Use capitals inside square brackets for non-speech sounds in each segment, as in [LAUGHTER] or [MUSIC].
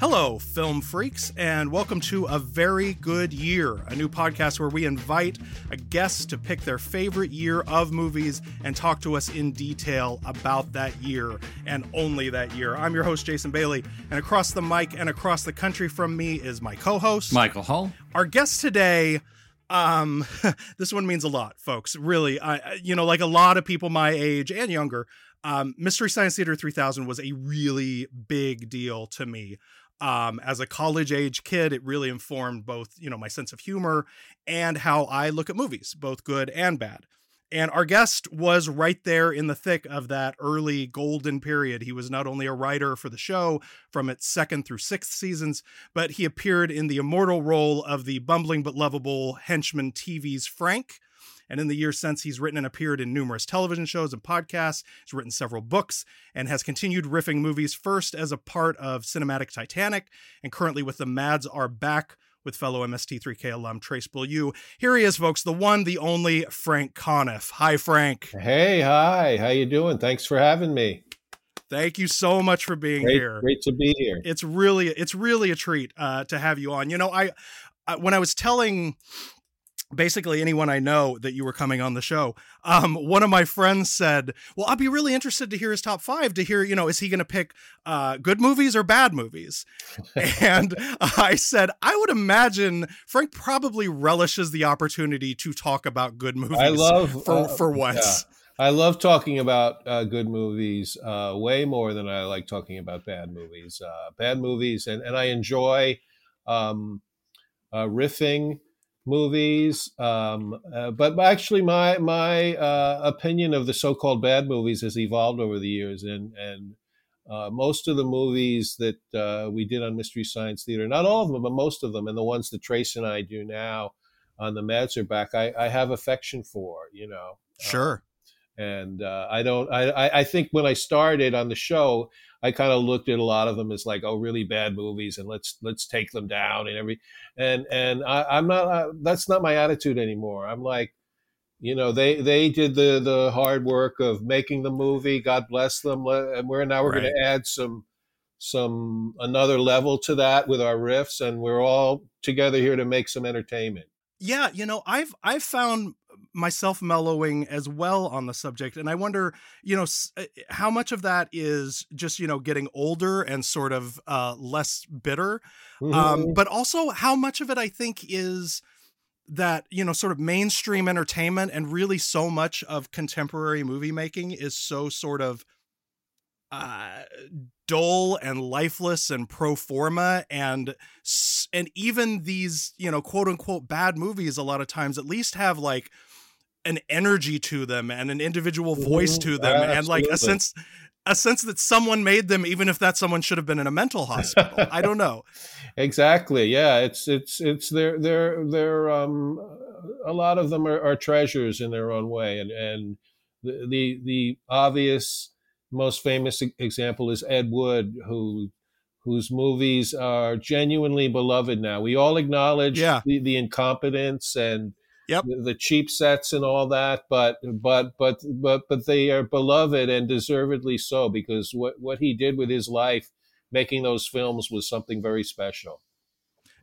Hello, film freaks, and welcome to A Very Good Year, a new podcast where we invite a guest to pick their favorite year of movies and talk to us in detail about that year and only that year. I'm your host, Jason Bailey, and across the mic and across the country from me is my co host, Michael Hull. Our guest today. Um, [LAUGHS] this one means a lot, folks. Really, I, you know, like a lot of people my age and younger, um, Mystery Science Theater 3000 was a really big deal to me um, as a college age kid it really informed both you know my sense of humor and how i look at movies both good and bad and our guest was right there in the thick of that early golden period. He was not only a writer for the show from its second through sixth seasons, but he appeared in the immortal role of the bumbling but lovable henchman TV's Frank, and in the years since, he's written and appeared in numerous television shows and podcasts. He's written several books and has continued riffing movies first as a part of Cinematic Titanic and currently with the Mads Are Back with fellow MST3K alum Trace Beaulieu. Here he is, folks, the one, the only Frank Conniff. Hi, Frank. Hey, hi. How you doing? Thanks for having me. Thank you so much for being great, here. Great to be here. It's really, it's really a treat uh, to have you on. You know, I, I when I was telling basically anyone I know that you were coming on the show. Um, one of my friends said, "Well, I'd be really interested to hear his top five. To hear, you know, is he going to pick uh, good movies or bad movies?" and [LAUGHS] I said, "I would imagine Frank probably relishes the opportunity to talk about good movies. I love for uh, for once." Yeah. I love talking about uh, good movies uh, way more than I like talking about bad movies. Uh, bad movies, and, and I enjoy um, uh, riffing movies. Um, uh, but actually, my my uh, opinion of the so-called bad movies has evolved over the years, and and uh, most of the movies that uh, we did on Mystery Science Theater, not all of them, but most of them, and the ones that Trace and I do now on the Mads are back, I, I have affection for. You know, sure. and uh, I don't. I I think when I started on the show, I kind of looked at a lot of them as like, oh, really bad movies, and let's let's take them down and every and and I, am not. Uh, that's not my attitude anymore. I'm like, you know, they they did the the hard work of making the movie. God bless them, and we're now we're right. going to add some some another level to that with our riffs, and we're all together here to make some entertainment. Yeah, you know, I've I've found myself mellowing as well on the subject and i wonder you know eh, eh, how much of that is just you know getting older and sort of uh less bitter um, mm-hmm. um but also how much of it i think is that you know sort of mainstream entertainment and really so much of contemporary movie making is so sort of uh, dull and lifeless and pro forma and and even these you know quote unquote bad movies a lot of times at least have like an energy to them and an individual voice mm-hmm. to them and like a sense a sense that someone made them even if that someone should have been in a mental hospital. I don't know. [LAUGHS] Exactly. Yeah it's it's it's they're they're they're um a lot of them are, are treasures in their own way. And and the the, the obvious most famous example is ed wood who whose movies are genuinely beloved now. We all acknowledge yeah. the, the incompetence and yep. the, the, cheap sets and all that, but but but but but they are beloved and deservedly so because what what he did with his life, making those films, was something very special.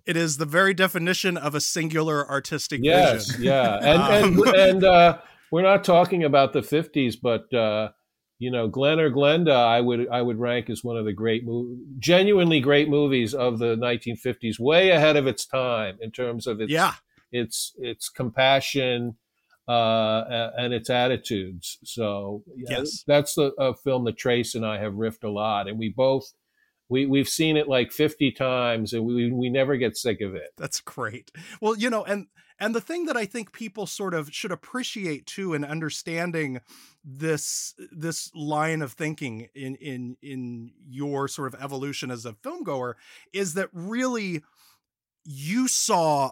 It is the very definition of a singular artistic yes, vision. yeah, [LAUGHS] and um. and, [LAUGHS] and uh, we're not talking about the '50s, but. Uh, you know, Glen or Glenda, I would I would rank as one of the great, mo- genuinely great movies of the 1950s, way ahead of its time in terms of its yeah its its compassion uh, and its attitudes. So yes. that's the a film that Trace and I have riffed a lot, and we both we we've seen it like 50 times and we we never get sick of it. That's great. Well, you know, and and the thing that I think people sort of should appreciate too in understanding this this line of thinking in in in your sort of evolution as a film goer is that really you saw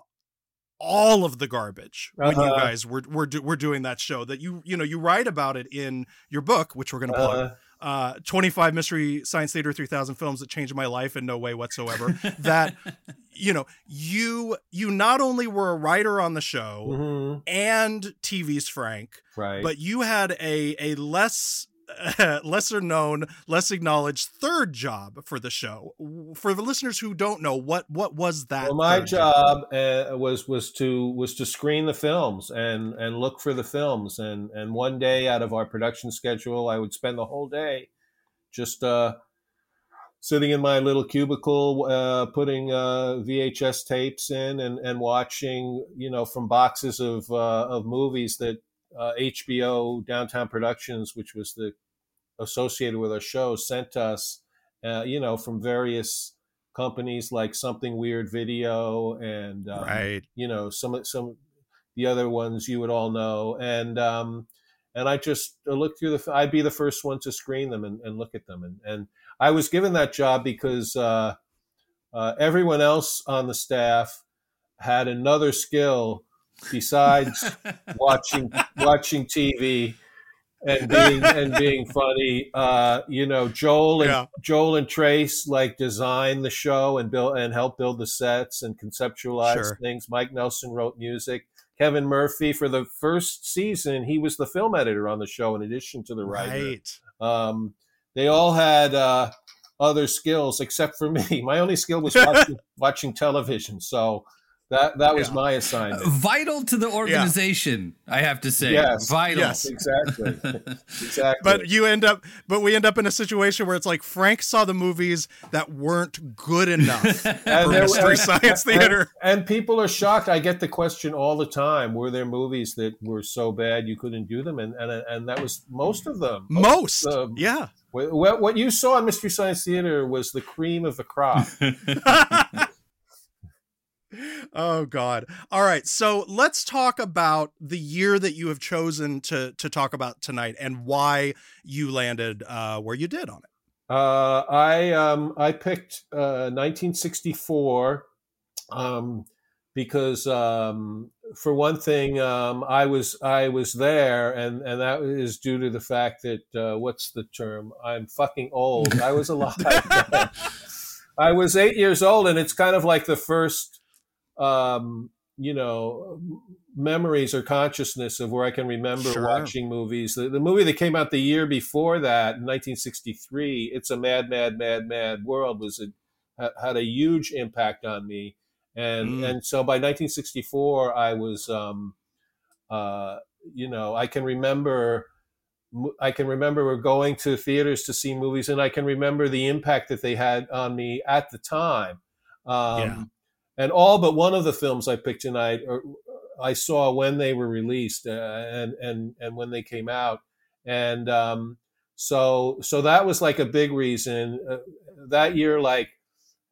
all of the garbage when uh-huh. you guys were were, do, were doing that show that you you know you write about it in your book which we're going to plug uh-huh. uh 25 mystery science theater 3000 films that changed my life in no way whatsoever that [LAUGHS] you know you you not only were a writer on the show mm-hmm. and TV's Frank right but you had a a less [LAUGHS] lesser known, less acknowledged third job for the show. For the listeners who don't know, what what was that? Well, my job, job? Uh, was was to was to screen the films and and look for the films. And and one day out of our production schedule, I would spend the whole day just uh, sitting in my little cubicle, uh, putting uh, VHS tapes in and, and watching, you know, from boxes of uh, of movies that HBO uh, Downtown Productions, which was the associated with our show, sent us, uh, you know, from various companies like Something Weird Video and um, right, you know, some some the other ones you would all know, and um, and I just look through the. I'd be the first one to screen them and, and look at them, and and I was given that job because uh, uh, everyone else on the staff had another skill besides [LAUGHS] watching watching TV and being and being funny. Uh, you know, Joel and yeah. Joel and Trace like design the show and build and help build the sets and conceptualize sure. things. Mike Nelson wrote music. Kevin Murphy for the first season, he was the film editor on the show in addition to the writer. Right. Um, they all had uh, other skills except for [LAUGHS] me. My only skill was [LAUGHS] watching, watching television. So that that was yeah. my assignment. Vital to the organization, yeah. I have to say. Yes, vital. Yes, exactly, [LAUGHS] exactly. But you end up, but we end up in a situation where it's like Frank saw the movies that weren't good enough [LAUGHS] for Mystery Science Theater, and, and, people are shocked. I get the question all the time: Were there movies that were so bad you couldn't do them? And and and that was most of them. Most, most yeah. What, what you saw in Mystery Science Theater was the cream of the crop [LAUGHS] oh god. All right so let's talk about the year that you have chosen to to talk about tonight and why you landed uh where you did on it. Uh i um i picked uh 1964 um because um for one thing um i was i was there and and that is due to the fact that uh what's the term? I'm fucking old. I was [LAUGHS] alive I was eight years old, and it's kind of like the first um, you know, memories or consciousness of where I can remember sure. watching movies. The, the, movie that came out the year before that, 1963, "It's a Mad, Mad, Mad, Mad World," was a, had a huge impact on me, and mm. and so by 1964, I was, um, uh, you know, I can remember. I can remember we're going to theaters to see movies, and I can remember the impact that they had on me at the time. Um, yeah and all but one of the films I picked tonight, or, I saw when they were released uh, and and and when they came out, and um, so so that was like a big reason. Uh, that year, like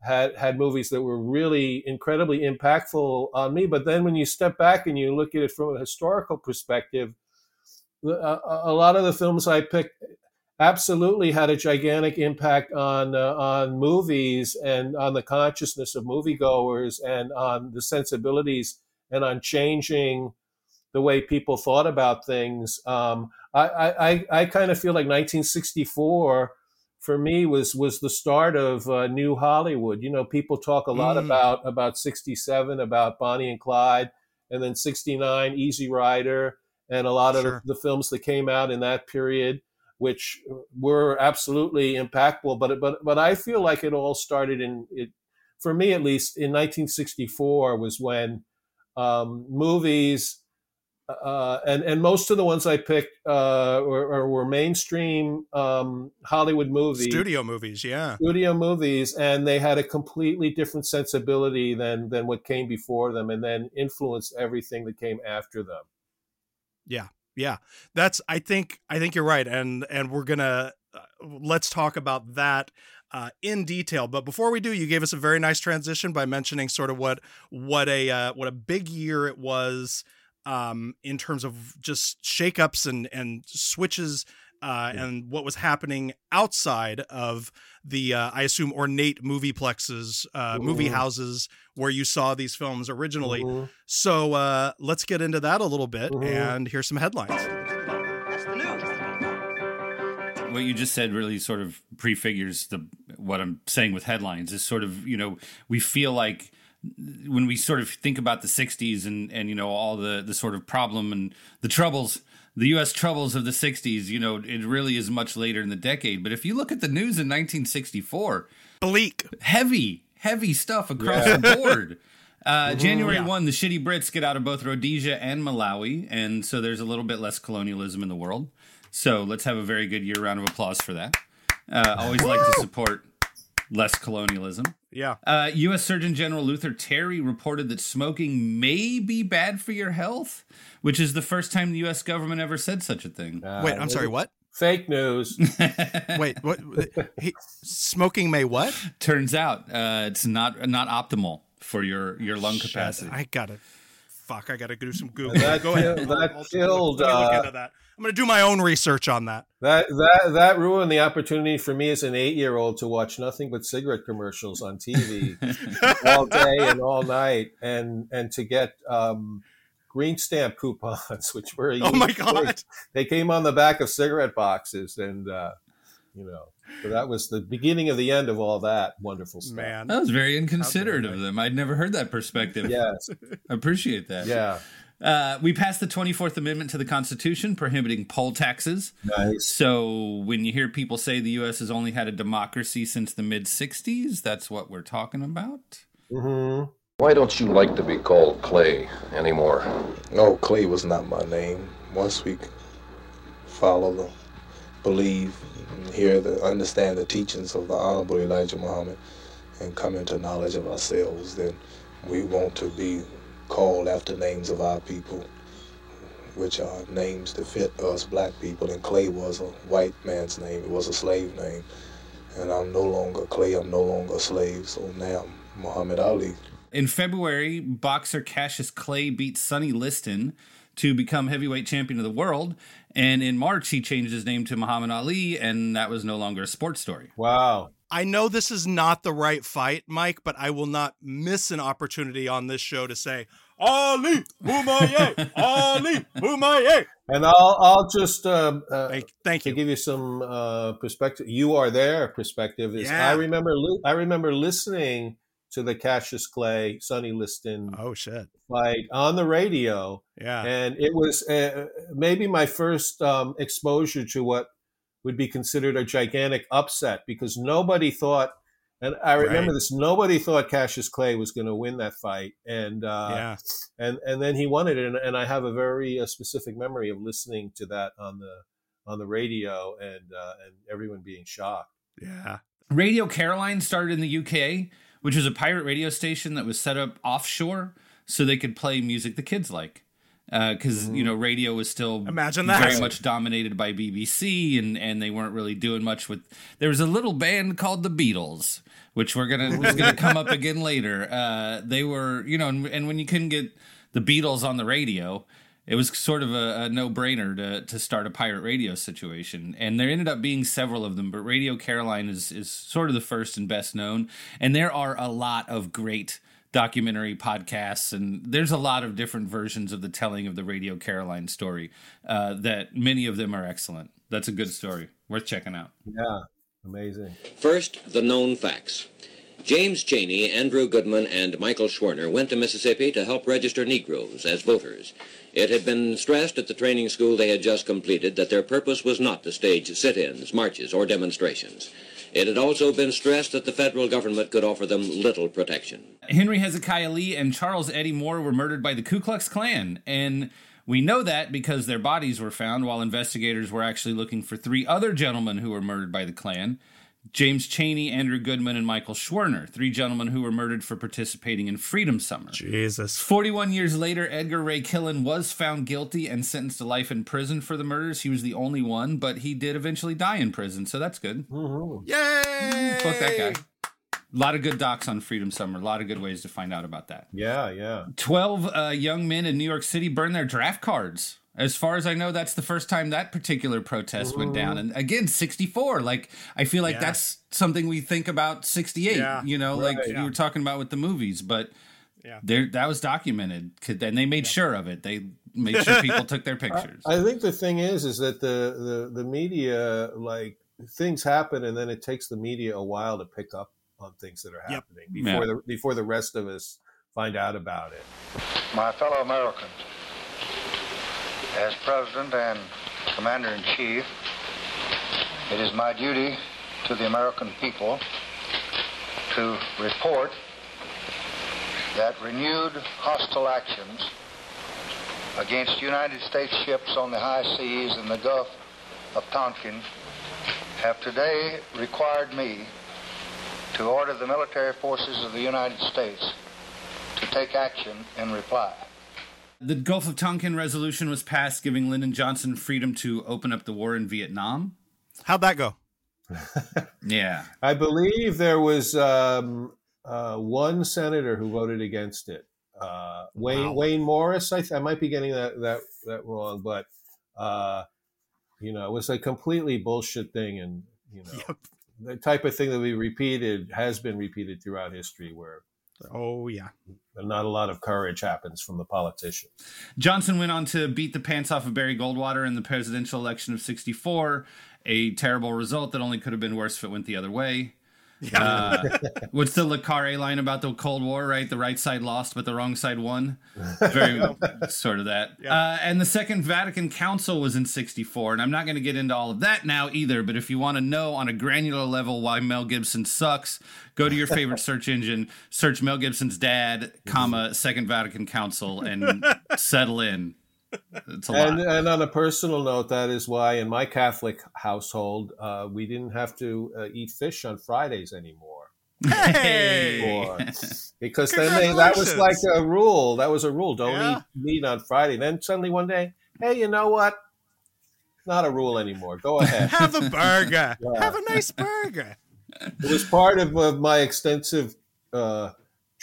had had movies that were really incredibly impactful on me. But then when you step back and you look at it from a historical perspective, a, a lot of the films I picked absolutely had a gigantic impact on uh, on movies and on the consciousness of moviegoers and on the sensibilities and on changing the way people thought about things. Um, I, I, I kind of feel like 1964 for me was was the start of uh, new Hollywood. You know, people talk a lot mm. about about 67, about Bonnie and Clyde, and then 69, Easy Rider, and a lot sure. of the, the films that came out in that period which were absolutely impactful. But but but I feel like it all started in it, for me at least in 1964 was when um, movies. Uh, and and most of the ones I picked uh, were, were mainstream um, Hollywood movies, studio movies, yeah, studio movies, and they had a completely different sensibility than than what came before them, and then influenced everything that came after them. Yeah, yeah that's i think i think you're right and and we're gonna uh, let's talk about that uh, in detail but before we do you gave us a very nice transition by mentioning sort of what what a uh, what a big year it was um, in terms of just shakeups and and switches uh, yeah. and what was happening outside of the, uh, I assume, ornate movie plexes, uh, movie houses where you saw these films originally. Mm-hmm. So uh, let's get into that a little bit mm-hmm. and here's some headlines. What you just said really sort of prefigures the what I'm saying with headlines is sort of you know we feel like when we sort of think about the 60s and and you know all the the sort of problem and the troubles the U.S. troubles of the 60s, you know, it really is much later in the decade. But if you look at the news in 1964, bleak, heavy, heavy stuff across yeah. the board. [LAUGHS] Uh, mm-hmm, January yeah. 1, the shitty Brits get out of both Rhodesia and Malawi. And so there's a little bit less colonialism in the world. So let's have a very good year round of applause for that. Uh, always like to support less colonialism. Yeah. Uh, U.S. Surgeon General Luther Terry reported that smoking may be bad for your health, which is the first time the U.S. government ever said such a thing. Uh, Wait, I'm sorry, what? Fake news. [LAUGHS] Wait, what? He, smoking may what? Turns out uh, it's not not optimal for your your lung Shit, capacity. I gotta fuck. I gotta do some Google. That, Go ahead. That killed. Look, look into that. I'm going to do my own research on that. That that that ruined the opportunity for me as an eight year old to watch nothing but cigarette commercials on TV [LAUGHS] all day and all night, and and to get um, green stamp coupons, [LAUGHS] which were oh my god, they came on the back of cigarette boxes, and uh, you know. So that was the beginning of the end of all that wonderful stuff. Man, that was very inconsiderate of them. I'd never heard that perspective. Yes, I appreciate that. Yeah. Uh, we passed the 24th Amendment to the Constitution prohibiting poll taxes. Nice. So when you hear people say the U.S. has only had a democracy since the mid 60s, that's what we're talking about. Mm-hmm. Why don't you like to be called Clay anymore? No, Clay was not my name. Once we follow the, believe, hear the, understand the teachings of the Honorable Elijah Muhammad, and come into knowledge of ourselves, then we want to be called after names of our people, which are names that fit us black people. And Clay was a white man's name, it was a slave name. And I'm no longer Clay, I'm no longer a slave, so now I'm Muhammad Ali. In February, boxer Cassius Clay beat Sonny Liston to become heavyweight champion of the world. And in March, he changed his name to Muhammad Ali, and that was no longer a sports story. Wow. I know this is not the right fight, Mike, but I will not miss an opportunity on this show to say, Ali Bomaye, Ali Bomaye. And I'll I'll just uh, uh, thank, thank, you to give you some uh, perspective. You are there. Perspective is yeah. I remember I remember listening to the Cassius Clay Sonny Liston oh shit like on the radio. Yeah, and it was uh, maybe my first um, exposure to what would be considered a gigantic upset because nobody thought and I remember right. this. Nobody thought Cassius Clay was going to win that fight, and uh, yeah, and and then he won it. And, and I have a very uh, specific memory of listening to that on the on the radio, and uh, and everyone being shocked. Yeah, Radio Caroline started in the UK, which was a pirate radio station that was set up offshore so they could play music the kids like because uh, you know radio was still imagine that very much dominated by BBC and and they weren't really doing much with. There was a little band called the Beatles, which we're gonna was gonna come up again later. Uh, they were you know and, and, when you couldn't get the Beatles on the radio. It was sort of a, a no brainer to, to start a pirate radio situation. And there ended up being several of them, but Radio Caroline is, is sort of the first and best known. And there are a lot of great documentary podcasts, and there's a lot of different versions of the telling of the Radio Caroline story. Uh, that many of them are excellent. That's a good story, worth checking out. Yeah, amazing. First, the known facts. James Chaney, Andrew Goodman, and Michael Schwerner went to Mississippi to help register Negroes as voters. It had been stressed at the training school they had just completed that their purpose was not to stage sit-ins, marches, or demonstrations. It had also been stressed that the federal government could offer them little protection. Henry Hezekiah Dee and Charles Eddie Moore were murdered by the Ku Klux Klan, and we know that because their bodies were found while investigators were actually looking for three other gentlemen who were murdered by the Klan. James Chaney, Andrew Goodman, and Michael Schwerner, three gentlemen who were murdered for participating in Freedom Summer. Jesus. 41 years later, Edgar Ray Killen was found guilty and sentenced to life in prison for the murders. He was the only one, but he did eventually die in prison, so that's good. Mm-hmm. Yay! Fuck that guy. A lot of good docs on Freedom Summer. A lot of good ways to find out about that. Yeah, yeah. 12 uh, young men in New York City burned their draft cards as far as I know, that's the first time that particular protest went down. Mm-hmm. And again, 64. Like, I feel like yeah. that's something we think about 68, yeah. you know, right, like yeah. you were talking about with the movies, but yeah. there that was documented and they made sure of it. They made sure people took their [LAUGHS] pictures. I, I, think the thing is, is that the, the, the media, like things happen and then it takes the media a while to pick up on things that are happening yep. before the, before the rest of us find out about it. My fellow Americans, As President and Commander in Chief, it is my duty to the American people to report that renewed hostile actions against United States ships on the high seas in the Gulf of Tonkin have today required me to order the military forces of the United States to take action in reply. The Gulf of Tonkin resolution was passed, giving Lyndon Johnson freedom to open up the war in Vietnam. How'd that go? [LAUGHS] Yeah. I believe there was um, uh, one senator who voted against it. Uh, Wayne Wow. Wayne Morris. I, th- I might be getting that that that wrong, but uh, you know, it was a completely bullshit thing, and you know, Yep. the type of thing that we repeated has been repeated throughout history, where Oh yeah. not a lot of courage happens from the politicians. Johnson went on to beat the pants off of Barry Goldwater in the presidential election of 64, a terrible result that only could have been worse if it went the other way. Uh, [LAUGHS] what's the Le Carre line about the Cold War, right? The right side lost, but the wrong side won. [LAUGHS] Very sort of that. Uh, and the Second Vatican Council was in 64. And I'm not going to get into all of that now either. But if you want to know on a granular level why Mel Gibson sucks, go to your favorite [LAUGHS] search engine, search Mel Gibson's dad, comma, Second Vatican Council, and settle in. It's a And, lot. and on a personal note, that is why in my Catholic household, uh, we didn't have to uh, eat fish on Fridays anymore. Hey. Or- because then they, that was like a rule. That was a rule. Don't Yeah. eat meat on Friday. Then suddenly one day, hey, you know what? Not a rule anymore. Go ahead. [LAUGHS] Have a burger. Yeah. Have a nice burger. it was part of, of my extensive uh,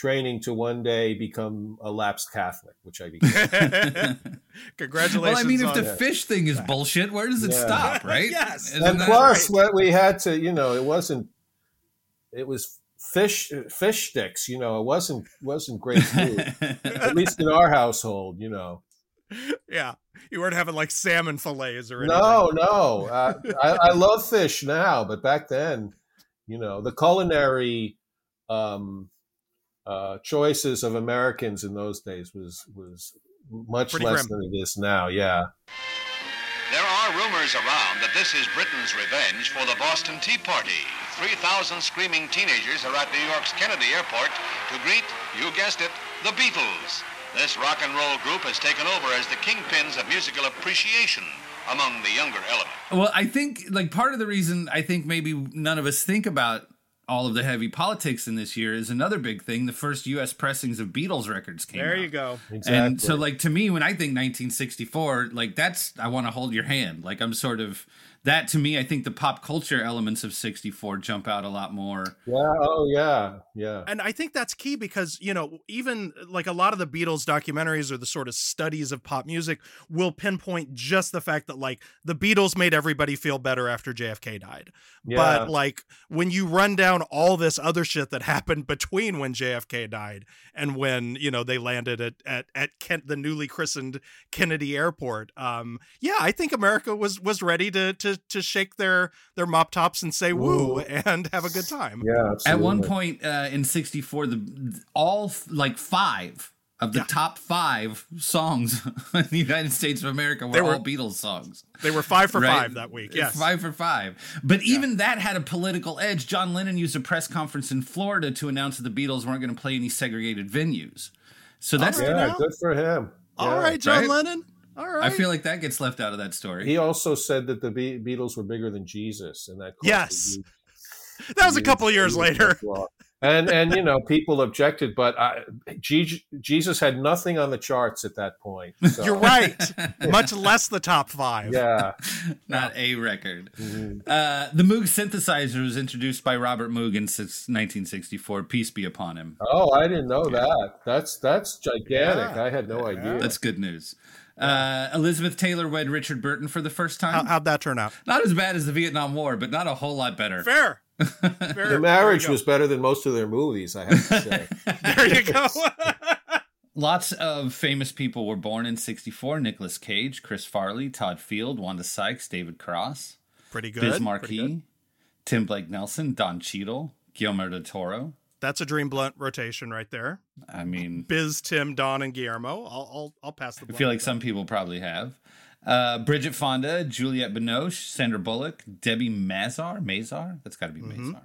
training to one day become a lapsed Catholic, which I [LAUGHS] became. [LAUGHS] Congratulations. Well, I mean, if the that. fish thing is bullshit, where does it Yeah. stop, [LAUGHS] right? Yes. Isn't and that- plus, what we had to, you know, it wasn't. It was fish fish sticks. You know, it wasn't wasn't great food. At least in our household, you know. yeah, you weren't having like salmon fillets or anything. No, no. Uh, I, I love fish now, but back then, you know, the culinary um, uh, choices of Americans in those days was was much Pretty less grim. than it is now. Yeah. There are rumors around that this is Britain's revenge for the Boston Tea Party. 3,000 screaming teenagers are at New York's Kennedy Airport to greet, you guessed it, the Beatles. This rock and roll group has taken over as the kingpins of musical appreciation among the younger element. Well, I think like part of the reason I think maybe none of us think about all of the heavy politics in this year is another big thing. The first U.S. pressings of Beatles records came There out. you go. Exactly. And so, like to me, when I think 1964, like that's I want to hold your hand. Like I'm sort of that to me. I think the pop culture elements of 64 jump out a lot more. yeah. Oh, yeah. Yeah. And I think that's key because, you know, even like a lot of the Beatles documentaries or the sort of studies of pop music will pinpoint just the fact that like the Beatles made everybody feel better after JFK died. Yeah. But like when you run down all this other shit that [LAUGHS] happened between when JFK died and when, you know, they landed at at at Kent, the newly christened Kennedy Airport. Um yeah, I think America was was ready to to to shake their their mop tops and say woo Woo. and have a good time. yeah. At one point uh, in 64, the all like five of the Yeah. top five songs [LAUGHS] in the United States of America were, were- all Beatles songs. They were 5 for Right? 5 that week. Yes. Five for five. But even that had a political edge. John Lennon used a press conference in Florida to announce that the Beatles weren't going to play any segregated venues. So that's, right. Yeah. Good for him. All Yeah. right, John Right? Lennon. All right. I feel like that gets left out of that story. He also said that the Be- Beatles were bigger than Jesus, and that Yes. huge- [LAUGHS] that was a couple of years later. And and you know people objected, but I, Je- Jesus had nothing on the charts at that point. [LAUGHS] So, You're right. [LAUGHS] Much less the top five. Yeah. Not a record. Mhm. Uh, the Moog synthesizer was introduced by Robert Moog in 1964. Peace be upon him. Oh, I didn't know that. That's that's gigantic. Yeah. I had no idea. That's good news. Uh, Elizabeth Taylor wed Richard Burton for the first time. How, how'd that turn out? not as bad as the Vietnam War, but not a whole lot better. Fair. [LAUGHS] Fair. the marriage was better than most of their movies. I have to say. [LAUGHS] There you go. [LAUGHS] Lots of famous people were born in 64. Nicolas Cage, Chris Farley, Todd Field, Wanda Sykes, David Cross, Pretty good. Biz Markie, good. Tim Blake Nelson, Don Cheadle, Guillermo del Toro. That's a dream blunt rotation right there. I mean, Biz, Tim, Don, and Guillermo. I'll I'll, I'll pass the. I feel like to some people probably have. Uh, Bridget Fonda, Juliette Binoche, Sandra Bullock, Debbie Mazar, Mazar, that's got to be Mhm. Mazar.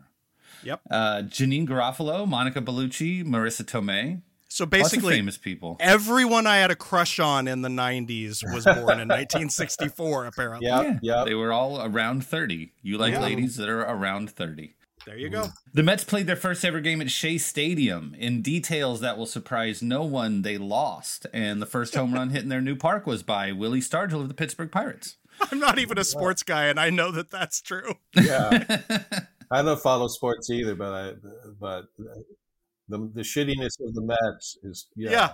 Yep. Uh, Janeane Garofalo, Monica Bellucci, Marisa Tomei. So Lots of basically, famous people. everyone I had a crush on in the 90s was born in [LAUGHS] 1964, apparently. Yeah, yeah. They were all around 30. You like Yeah. ladies that are around 30. There you go. The Mets played their first ever game at Shea Stadium. In details that will surprise no one, they lost. And the first home run hit in their new park was by Willie Stargell of the Pittsburgh Pirates. I'm not even a sports guy, and I know that that's true. yeah. [LAUGHS] I don't follow sports either, but I but the the shittiness of the Mets is yeah. Yeah.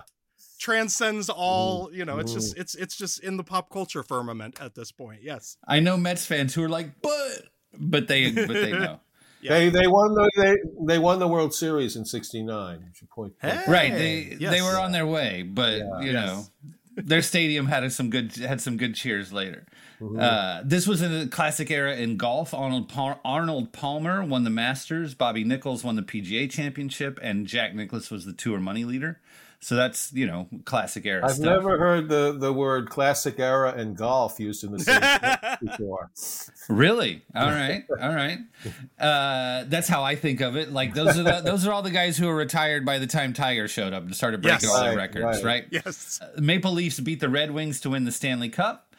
Transcends all, Mm, you know, it's just it's it's just in the pop culture firmament at this point. Yes. I know Mets fans who are like, but but they but they know. [LAUGHS] Yeah. They they won the they, they won the World Series in '69. You should point. that out. right. They yes. they were on their way, but Yeah. you Yes. know, their stadium had some good had some good cheers later. Mhm. Uh, this was in a classic era in golf. Arnold Pal- Arnold Palmer won the Masters. Bobby Nichols won the PGA Championship, and Jack Nicklaus was the tour money leader. So that's you know classic era I've stuff. never heard the, the word classic era and golf used in the same [LAUGHS] before. Really? All [LAUGHS] right, all right. Uh, that's how I think of it. Like those are the, those are all the guys who were retired by the time Tiger showed up and started breaking Yes. all their Right, records, right. right? Yes. Maple Leafs beat the Red Wings to win the Stanley Cup.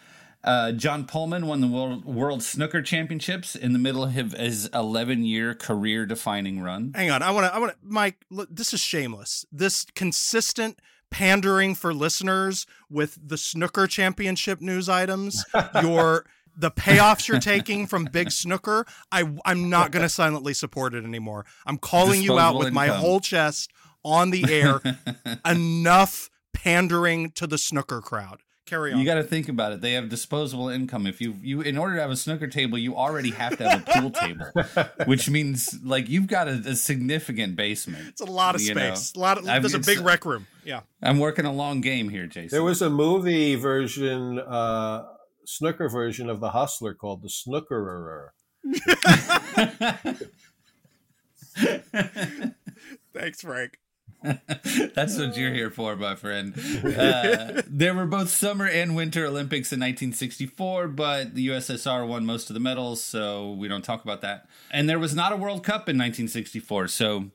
Uh, John Pulman won the World, World Snooker Championships in the middle of his 11 year career defining run. Hang on. I want to I want to Mike, look, this is shameless. This consistent pandering for listeners with the snooker championship news items, [LAUGHS] your the payoffs you're taking from big snooker, I I'm not going to silently support it anymore. I'm calling you out Disposable with my whole chest on the air. [LAUGHS] Enough pandering to the snooker crowd. Carry on. You got to think about it. They have disposable income. If you you in order to have a snooker table, you already have to have a pool table, [LAUGHS] which means like you've got a, a significant basement. it's a lot of you know. space. A lot of I've- there's a big rec room. Yeah. I'm working a long game here, Jason. There was a movie version, uh, snooker version of The Hustler called The Snookerer. [LAUGHS] Thanks, Frank. [LAUGHS] That's what you're here for, my friend. Uh, there were both summer and winter Olympics in 1964, but the USSR won most of the medals, so we don't talk about that. And there was not a World Cup in 1964, so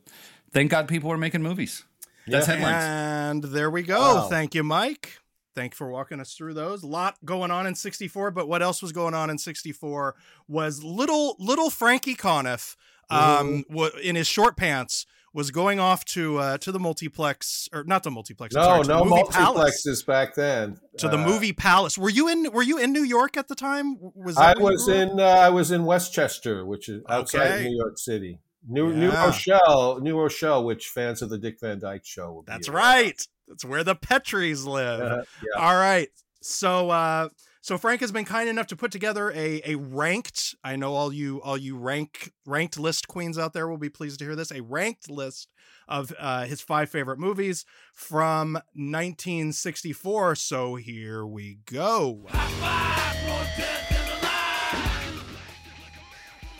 thank God people were making movies. That's Yeah. headlines. And there we go. Wow. Thank you, Mike. Thank you for walking us through those. A lot going on in 64, but what else was going on in 64 was little little Frankie Conniff um wa- in his short pants was going off to uh to the multiplex or not the multiplex No, sorry, no the movie palace multiplexes back then. to the Uh, movie palace. Were you in were you in New York at the time? Was I was in uh, I was in Westchester, which is outside Okay. New York City. New New Rochelle, New Rochelle, which fans of the Dick Van Dyke Show. Will That's right. That's where the Petries live. [LAUGHS] Yeah. All right. So uh so Frank has been kind enough to put together a a ranked I know all you all you rank ranked list queens out there will be pleased to hear this a ranked list of uh his five favorite movies from 1964 so here we go.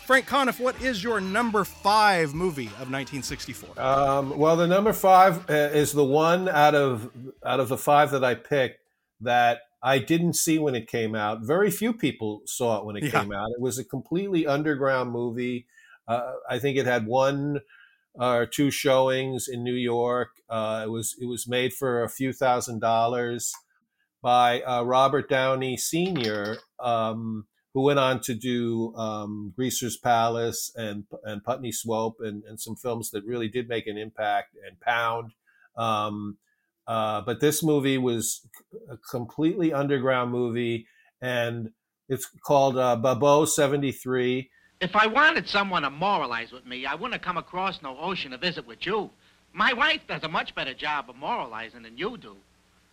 Frank Conniff, what is your number 5 movie of 1964? Um, well, the number five uh, is the one out of out of the five that I picked that I didn't see when it came out. Very few people saw it when it Yeah. came out. It was a completely underground movie. Uh, I think it had one or two showings in New York. Uh, it was it was made for a few thousand dollars by uh, Robert Downey Sr., um, who went on to do um, Greaser's Palace and and Putney Swope and, and some films that really did make an impact and Pound. Um, uh, but this movie was a completely underground movie, and it's called uh, Babo seventy three. If I wanted someone to moralize with me, I wouldn't have come across no ocean to visit with you. My wife does a much better job of moralizing than you do.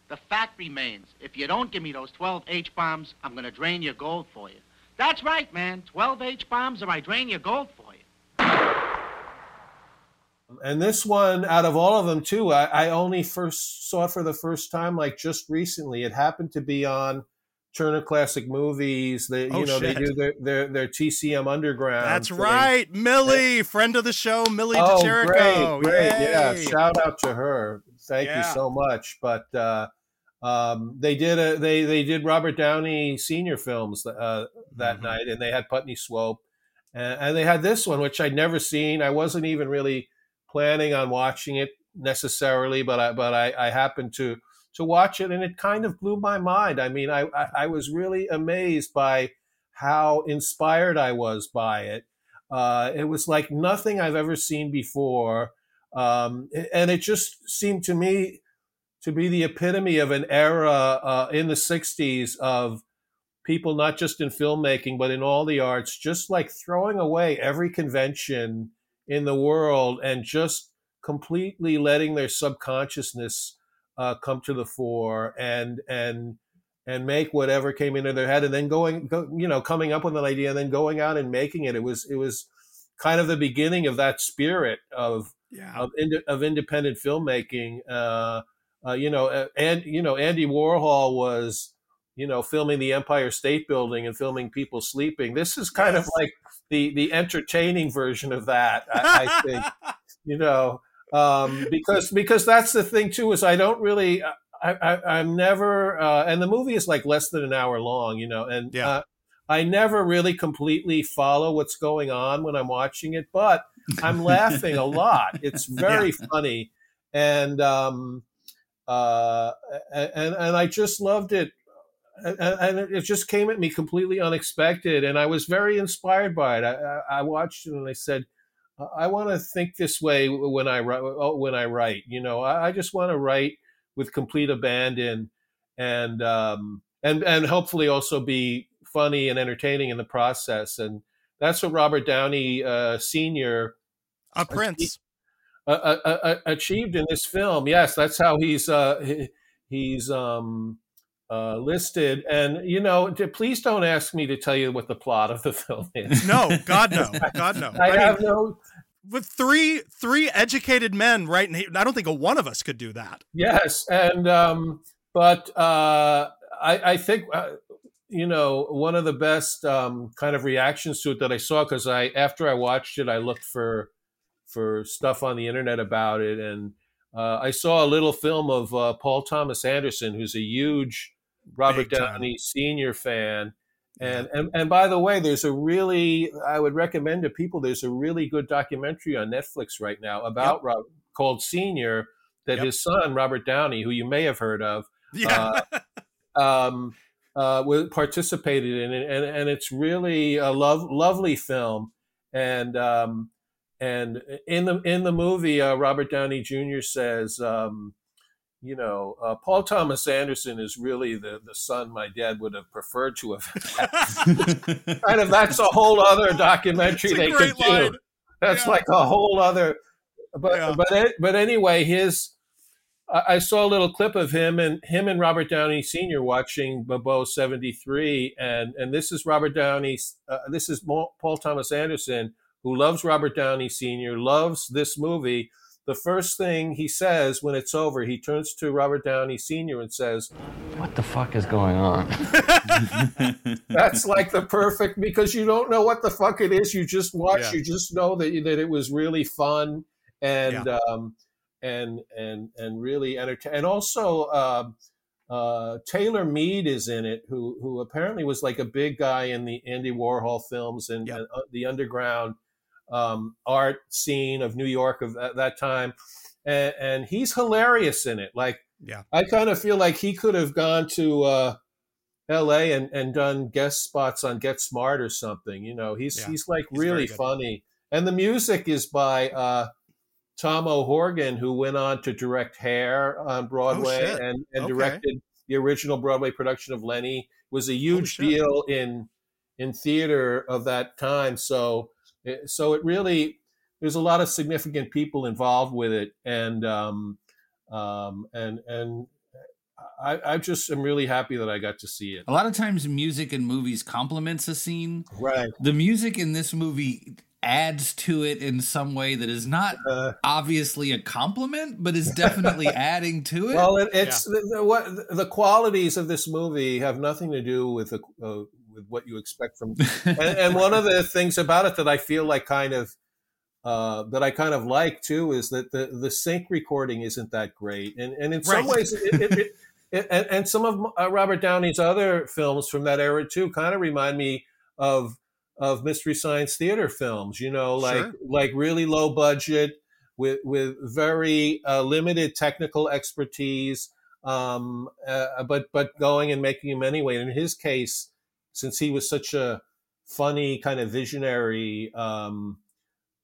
The fact remains, if you don't give me those 12 H-bombs, I'm going to drain your gold for you. That's right, man. 12 H-bombs or I drain your gold for you. And this one, out of all of them, too, I, I only first saw it for the first time like just recently. It happened to be on Turner Classic Movies. They, Oh, you know, shit. they do their, their their TCM Underground. That's thing. right. Millie, friend of the show, Millie Oh, De Chirico. great, great, yeah! Shout out to her. Thank Yeah. you so much. But uh, um, they did a they they did Robert Downey Senior films uh, that Mhm. night, and they had Putney Swope, and, and they had this one which I'd never seen. I wasn't even really planning on watching it necessarily, but I but I, I happened to to watch it, and it kind of blew my mind. I mean, I I, I was really amazed by how inspired I was by it. Uh, it was like nothing I've ever seen before, um, and it just seemed to me to be the epitome of an era uh, in the 60s of people not just in filmmaking but in all the arts just like throwing away every convention in the world and just completely letting their subconsciousness uh, come to the fore and and and make whatever came into their head and then going go, you know coming up with an idea and then going out and making it it was it was kind of the beginning of that spirit of Yeah. of, of independent filmmaking. Uh, uh, you know, uh, and you know, Andy Warhol was, you know, filming the Empire State Building and filming people sleeping. This is kind of like the the entertaining version of that. I, I think, [LAUGHS] you know, um, because because that's the thing too is I don't really. I, I, I'm never, uh, and the movie is like less than an hour long, you know, and Yeah. uh, I never really completely follow what's going on when I'm watching it, but I'm laughing a [LAUGHS] lot. It's very funny, and um, uh, and and I just loved it, and, it just came at me completely unexpected, and I was very inspired by it. I, I watched it and I said, I want to think this way when I write. When I write, you know, I, just want to write with complete abandon, and um, and and hopefully also be funny and entertaining in the process, and that's what Robert Downey uh, Senior A prince. uh, uh, uh, achieved in this film. Yes, that's how he's uh, he- he's um, uh, listed. And you know, please don't ask me to tell you what the plot of the [LAUGHS] film is. No, God no, [LAUGHS] God no. I, I mean, have no. with three three educated men, right? And I don't think a one of us could do that. Yes, and um, but uh, I, I think. Uh, you know, one of the best um, kind of reactions to it that I saw because I after I watched it, I looked for for stuff on the internet about it, and uh, I saw a little film of uh, Paul Thomas Anderson, who's a huge Robert Big time. Downey Senior fan. And, and and by the way, there's a really I would recommend to people. There's a really good documentary on Netflix right now about Rob called Senior that Yep. his son Robert Downey, who you may have heard of, Yeah, [LAUGHS] um, uh, participated in it, and, and it's really a love, lovely film. And um, and in the in the movie, uh, Robert Downey Jr. says, um, you know, uh, Paul Thomas Anderson is really the the son my dad would have preferred to have. had. [LAUGHS] kind of that's a whole other documentary they great could do. That's Yeah. like a whole other. But Yeah. but but anyway, his I I saw a little clip of him and him and Robert Downey Sr. watching Babo seventy three, and and this is Robert Downey. Uh, this is Paul Thomas Anderson, who loves Robert Downey Sr. loves this movie. The first thing he says when it's over, he turns to Robert Downey Sr. and says, What the fuck is going on? [LAUGHS] that's like the perfect because you don't know what the fuck it is. You just watch. Yeah. You just know that that it was really fun and um, and and and really entertaining. And also, um uh, Taylor Mead is in it, who who apparently was like a big guy in the Andy Warhol films and, and uh, the underground um, art scene of New York of that, that time. And, and he's hilarious in it. Like yeah. I kind of feel like he could have gone to uh, L.A. and, and done guest spots on Get Smart or something. You know, he's Yeah, he's like he's really funny, and the music is by uh, Tom O'Horgan, who went on to direct Hair on Broadway Oh, and and Okay. directed the original Broadway production of Lenny. Was a huge shit. deal in in theater of that time. So so it really there's a lot of significant people involved with it, and um, um, and and I, I just am really happy that I got to see it. A lot of times, music in movies complements a scene. Right. The music in this movie adds to it in some way that is not Uh, obviously a compliment, but is definitely [LAUGHS] adding to it. Well, it, it's the, the, what the qualities of this movie have nothing to do with the, uh, with what you expect from. and, and one of the things about it that I feel like kind of uh, that I kind of like too is that the the sync recording isn't that great, and and in some Right. ways it, it, it and, and some of uh, Robert Downey's other films from that era too kind of remind me of of mystery science theater films. You know, like Sure. like really low budget with with very uh, limited technical expertise, um, uh, but but going and making them anyway. And in his case, since he was such a funny kind of visionary um,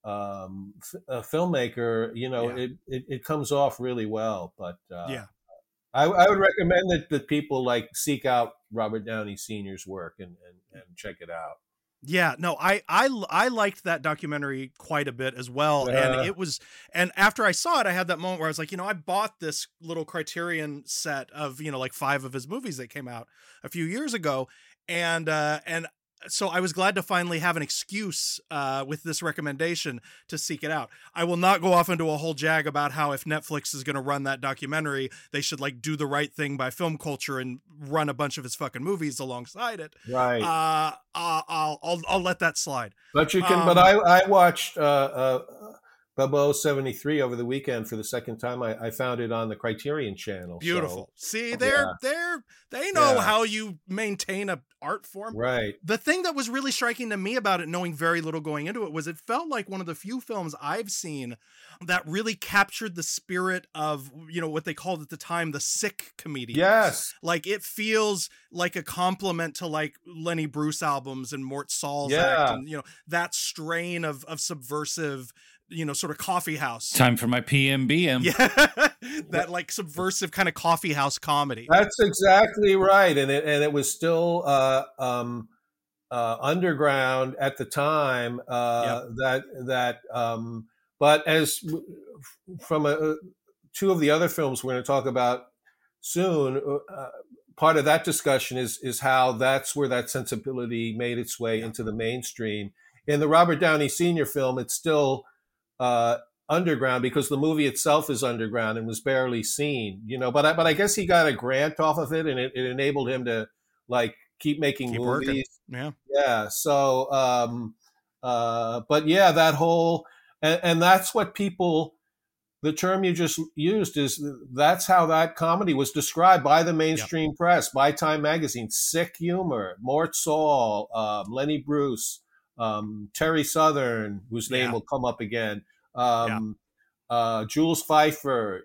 um, f- a filmmaker, you know, Yeah. it, it it comes off really well. But uh, Yeah. I, I would recommend that, that people like seek out Robert Downey Sr.'s work and, and, and check it out. Yeah, no, I I I liked that documentary quite a bit as well, Yeah. and it was. And after I saw it, I had that moment where I was like, you know, I bought this little Criterion set of you know like five of his movies that came out a few years ago, and uh, and so I was glad to finally have an excuse uh, with this recommendation to seek it out. I will not go off into a whole jag about how if Netflix is going to run that documentary, they should like do the right thing by film culture and run a bunch of his fucking movies alongside it. Right. Uh, uh, I'll, I'll I'll let that slide. but you can. um, but I I watched uh, seventy three over the weekend for the second time. I, I found it on the Criterion Channel. so- Beautiful. See, they're Yeah. they're they know Yeah. how you maintain a art form. right. The thing that was really striking to me about it, knowing very little going into it, was it felt like one of the few films I've seen that really captured the spirit of you know what they called at the time the sick comedians. Yes. Like it feels like a complement to like Lenny Bruce albums and Mort Sahl's Yeah. act and you know that strain of of subversive, you know, sort of coffee house. Time for my PMBM. [LAUGHS] Yeah. that like subversive kind of coffee house comedy. That's exactly right, and it and it was still uh, um, uh, underground at the time. Uh, That that, um, but as from a, two of the other films we're going to talk about soon, uh, part of that discussion is is how that's where that sensibility made its way into the mainstream. In the Robert Downey Sr. film, it's still uh, underground because the movie itself is underground and was barely seen, you know. But I, but I guess he got a grant off of it, and it, it enabled him to like keep making Keep movies. working. Yeah. Yeah. So, um, uh, but yeah, that whole and, and that's what people. The term you just used is that's how that comedy was described by the mainstream press, by Time Magazine. Sick humor. Mort Sahl, um, Lenny Bruce, um, Terry Southern, whose name Yeah. will come up again, um, uh, Jules Feiffer,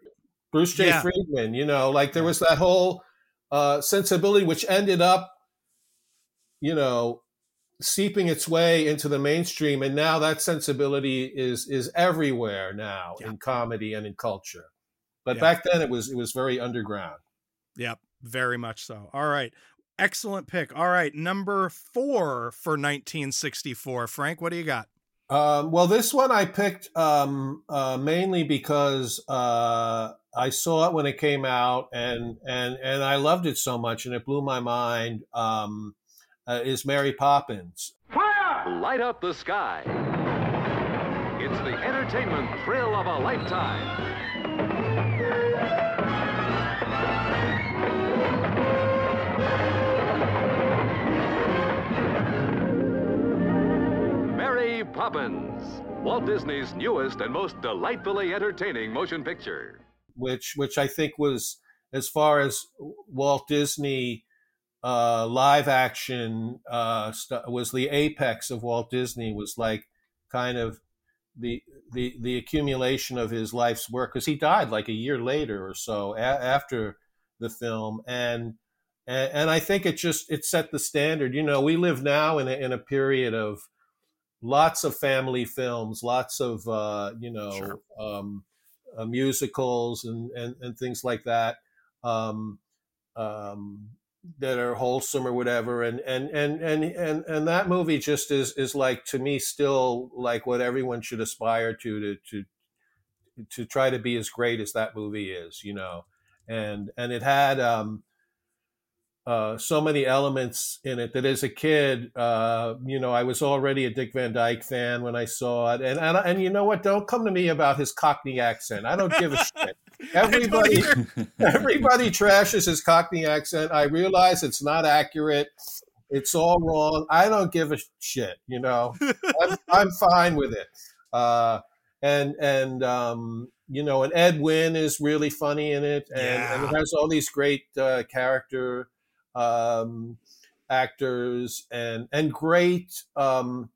Bruce J. Yeah. Friedman. You know, like there was that whole uh, sensibility, which ended up, you know, seeping its way into the mainstream, and now that sensibility is is everywhere now Yeah. in comedy and in culture. But Yeah. back then, it was it was very underground. Yep, very much so. All right. Excellent pick. All right, number 4 for 1964. Frank, what do you got? Um, well, this one I picked um, uh, mainly because uh, I saw it when it came out, and and and I loved it so much, and it blew my mind. Um, uh, is Mary Poppins? Fire! Light up the sky. It's the entertainment thrill of a lifetime. Mary Poppins, Walt Disney's newest and most delightfully entertaining motion picture. which which I think was as far as Walt Disney uh, live action uh, st- was the apex of Walt Disney was like kind of the the the accumulation of his life's work because he died like a year later or so a- after the film and, and I think it just it set the standard. You know, we live now in a, in a period of lots of family films, lots of uh, you know. Sure. Um, uh, musicals and, and, and things like that um, um, that are wholesome or whatever and and, and and and and that movie just is is like to me still like what everyone should aspire to to to to try to be as great as that movie is you know and and it had um uh, so many elements in it that as a kid, uh, you know, I was already a Dick Van Dyke fan when I saw it, and and, and you know what? Don't come to me about his Cockney accent. I don't give a [LAUGHS] shit. Everybody, [LAUGHS] everybody trashes his Cockney accent. I realize it's not accurate. It's all wrong. I don't give a shit. You know, I'm, [LAUGHS] I'm fine with it. Uh, and and um, you know, and Ed Wynn is really funny in it, and, and it has all these great uh, character um, actors and and great um,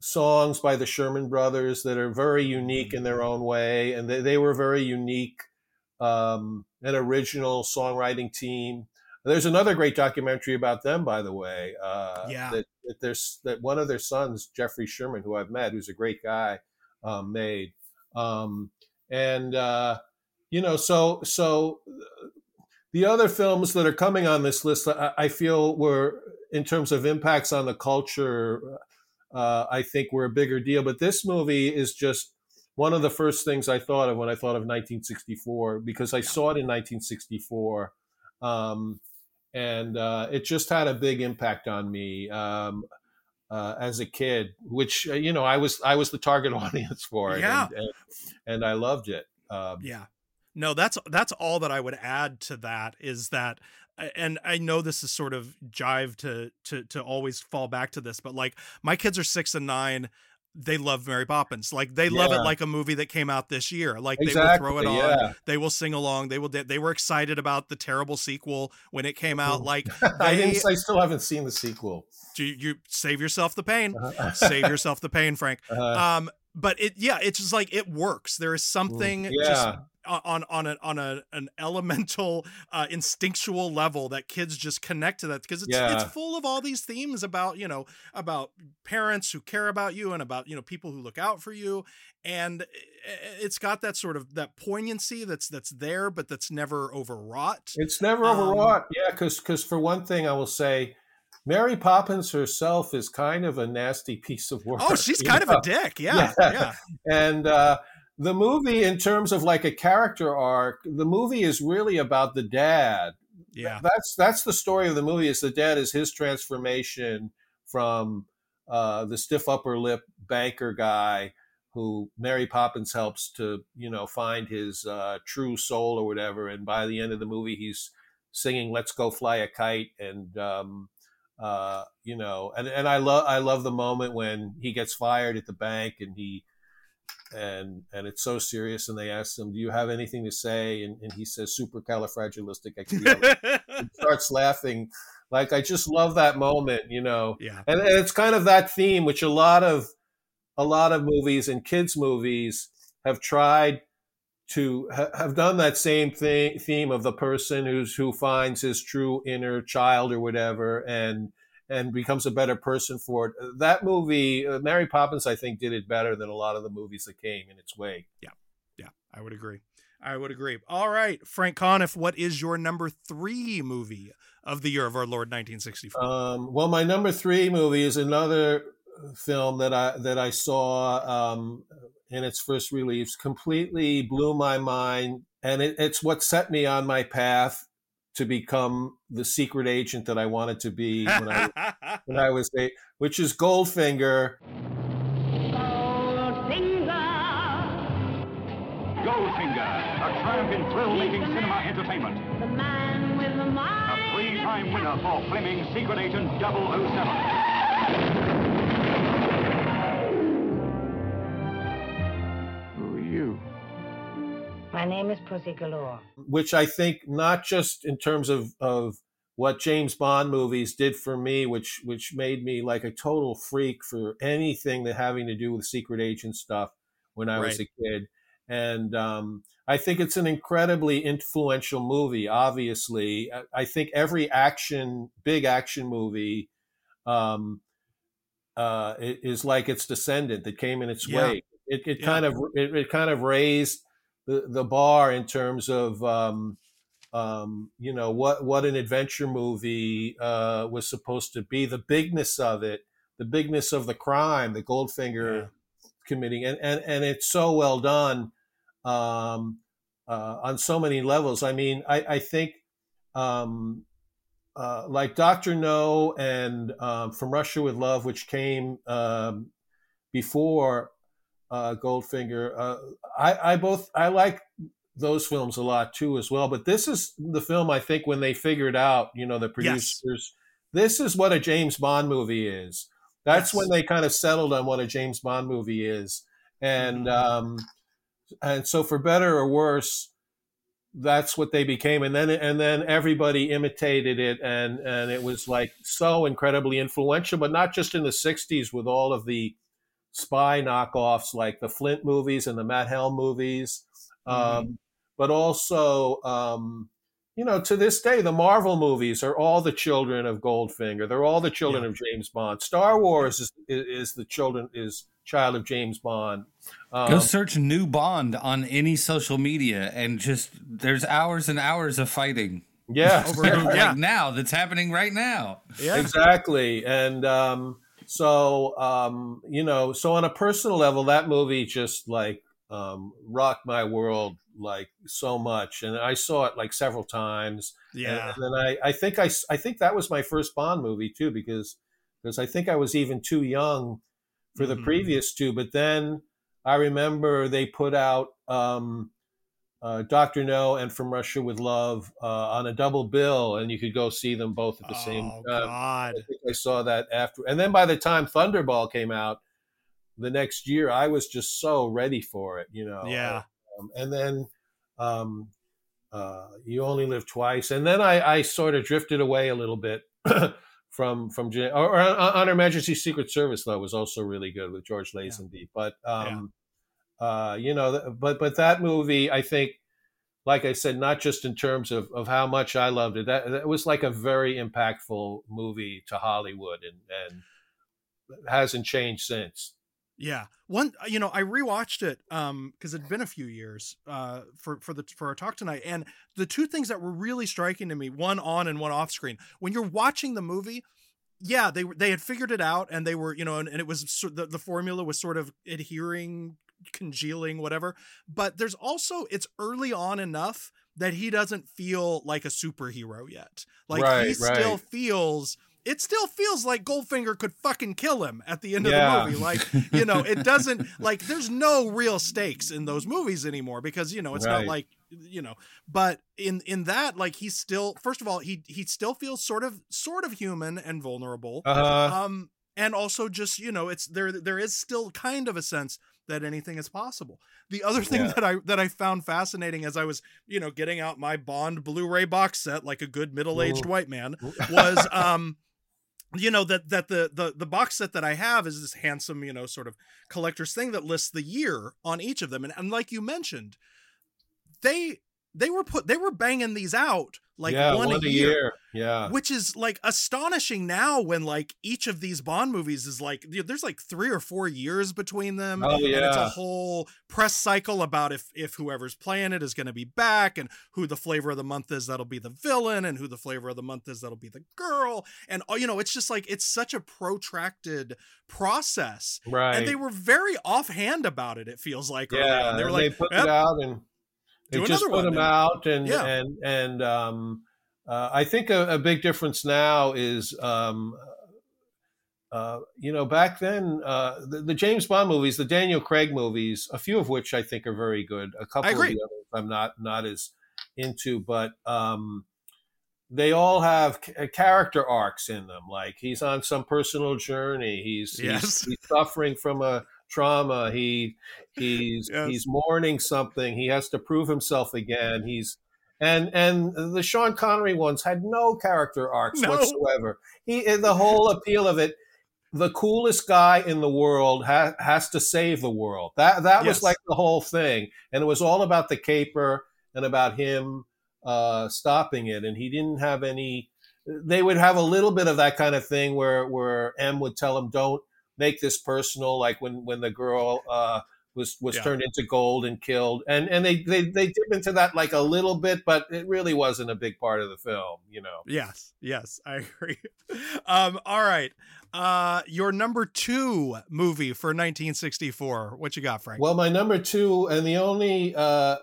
songs by the Sherman Brothers that are very unique in their own way, and they, they were very unique, um, an original songwriting team. There's another great documentary about them, by the way. Uh, Yeah. That, that there's that one of their sons, Jeffrey Sherman, who I've met, who's a great guy, um, made. Um, and uh, you know, so so the other films that are coming on this list, I, I feel were in terms of impacts on the culture. Uh, I think were a bigger deal, but this movie is just one of the first things I thought of when I thought of 1964 because I saw it in 1964, um, and uh, it just had a big impact on me um, uh, as a kid. Which uh, you know, I was I was the target [LAUGHS] audience for it, Yeah. and, and, and I loved it. Um, Yeah. No, that's that's all that I would add to that is that and I know this is sort of jive to to to always fall back to this, but like my kids are 6 and 9 they love Mary Poppins. Like they love it like a movie that came out this year. Like they will throw it on. yeah. They will sing along. They will they were excited about the terrible sequel when it came out. Like [LAUGHS] I didn't. I still haven't seen the sequel. you, you save yourself the pain. Uh-huh. save [LAUGHS] yourself the pain, Frank. Uh-huh. Um but it yeah, it's just like it works. There is something just yeah. On on a on a an elemental uh instinctual level that kids just connect to that because it's Yeah. it's full of all these themes about you know about parents who care about you and about you know people who look out for you and it's got that sort of that poignancy that's that's there but that's never overwrought It's never Um, overwrought. yeah, because because for one thing, I will say, Mary Poppins herself is kind of a nasty piece of work. oh she's [LAUGHS] kind of a dick yeah yeah, and uh, the movie, in terms of like a character arc, the movie is really about the dad. Yeah. that's that's the story of the movie. Is the dad is his transformation from uh, the stiff upper lip banker guy who Mary Poppins helps to you know find his uh, true soul or whatever. And by the end of the movie, he's singing "Let's Go Fly a Kite" and um, uh, you know, and, and I love I love the moment when he gets fired at the bank and he and and it's so serious and they ask him, "Do you have anything to say?" and, and he says, "Supercalifragilisticexpialidocious." [LAUGHS] and starts laughing. Like I just love that moment, you know. Yeah. And, and it's kind of that theme, which a lot of a lot of movies and kids movies have tried to ha- have done that same thing theme of the person who's who finds his true inner child or whatever and and becomes a better person for it. That movie uh, mary poppins i think did it better than a lot of the movies that came in its way. yeah. Yeah. I would agree. I would agree. All right frank conniff what is your number three movie of the year of our lord 1964 Um, well, my number three movie is another film that I that I saw um, in its first release. Completely blew my mind, and it, it's what set me on my path to become the secret agent that I wanted to be when I [LAUGHS] when I was eight, which is Goldfinger. Goldfinger, a triumph in thrill-making cinema entertainment. The man with the mind. A three-time winner for Fleming's Secret Agent 007. Who are you? My name is Pussy Galore. which I think not just in terms of of what James Bond movies did for me, which which made me like a total freak for anything that having to do with secret agent stuff when I was a kid, and um, I think it's an incredibly influential movie. Obviously, I, I think every action, big action movie, um, uh, is like its descendant that came in its Yeah. wake. It, it Yeah. kind of it, it kind of raised the, the bar in terms of um, um, you know what what an adventure movie uh, was supposed to be, the bigness of it, the bigness of the crime, the Goldfinger committing, and, and and it's so well done um, uh, on so many levels. I mean, I, I think um, uh, like Doctor No and um, From Russia with Love, which came um, before uh, Goldfinger. Uh, I, I both I like those films a lot too as well. But this is the film I think when they figured out, you know, the producers, this is what a James Bond movie is. That's Yes. when they kind of settled on what a James Bond movie is. and um, and so for better or worse, that's what they became. And then and then everybody imitated it, and and it was like so incredibly influential. But not just in the '60s with all of the spy knockoffs like the Flint movies and the Matt Helm movies, um, but also. Um, you know, to this day, the Marvel movies are all the children of Goldfinger. They're all the children of James Bond. Star Wars is, is, is the children is child of James Bond. Go Um, search new Bond on any social media, and just there's hours and hours of fighting. [LAUGHS] Yeah. like Yeah. now that's happening right now. Yeah, Exactly. And um, so, um, you know, so on a personal level, that movie just like um, rocked my world like so much. And I saw it like several times. Yeah. And, then I, I think I, I think that was my first Bond movie too, because, because I think I was even too young for the Mhm. previous two. But then I remember they put out um, uh, Doctor No and From Russia with Love uh, on a double bill, and you could go see them both at the same Oh time. God. I think I saw that after, and then by the time Thunderball came out the next year, I was just so ready for it, you know. Yeah. Um, and then um, uh, You Only Live Twice, and then I, I sort of drifted away a little bit. [CLEARS THROAT] From from or, or on Her Majesty's Secret Service though was also really good with George Lazenby, but um, uh, you know, but but that movie, I think, like I said, not just in terms of, of how much I loved it, that, that was like a very impactful movie to Hollywood, and and hasn't changed since. Yeah. One you know, I rewatched it um because it'd been a few years uh for for the for our talk tonight and the two things that were really striking to me, one on and one off screen. When you're watching the movie, yeah, they they had figured it out and they were, you know, and, and it was the, the formula was sort of adhering, congealing, whatever. But there's also it's early on enough that he doesn't feel like a superhero yet. Like he Right, still feels it still feels like Goldfinger could fucking kill him at the end of Yeah. the movie. Like, [LAUGHS] you know, it doesn't like there's no real stakes in those movies anymore because, you know, it's not like you know, but in in that, like he's still first of all, he he still feels sort of sort of human and vulnerable. Uh-huh. Um and also just, you know, it's there there is still kind of a sense that anything is possible. The other thing Yeah. that I that I found fascinating as I was, you know, getting out my Bond Blu-ray box set like a good middle-aged Mhm. white man was [LAUGHS] um you know that that the the the box set that I have is this handsome, you know, sort of collector's thing that lists the year on each of them and, and like you mentioned, they they were put they were banging these out like yeah, one, a year Yeah. which is like astonishing now when like each of these bond movies is like there's like three or four years between them Oh, and it's a whole press cycle about if if whoever's playing it is going to be back and who the flavor of the month is that'll be the villain and who the flavor of the month is that'll be the girl and oh you know it's just like it's such a protracted process Right. and they were very offhand about it it feels like yeah, they were like they put "Yep, it out and they just put one them out and Yeah. and and um, uh, I think a, a big difference now is um, uh, you know back then uh, the, the James Bond movies, the Daniel Craig movies, a few of which I think are very good. A couple of the others I'm not not as into, but um, they all have ca- character arcs in them. Like he's on some personal journey. He's he's, he's suffering from a trauma. He he's Yes. he's mourning something. He has to prove himself again. He's and and the Sean Connery ones had no character arcs No. whatsoever. He the whole appeal of it. The coolest guy in the world ha- has to save the world. That that Yes. was like the whole thing, and it was all about the caper and about him uh, stopping it. And he didn't have any. They would have a little bit of that kind of thing where where M would tell him, "Don't make this personal." Like when when the girl uh, was was Yeah. turned into gold and killed, and and they they they dip into that like a little bit, but it really wasn't a big part of the film, you know. Yes, yes, I [LAUGHS] agree. Um, all right. Uh your number two movie for 1964. What you got, Frank? Well, my number two, and the only uh,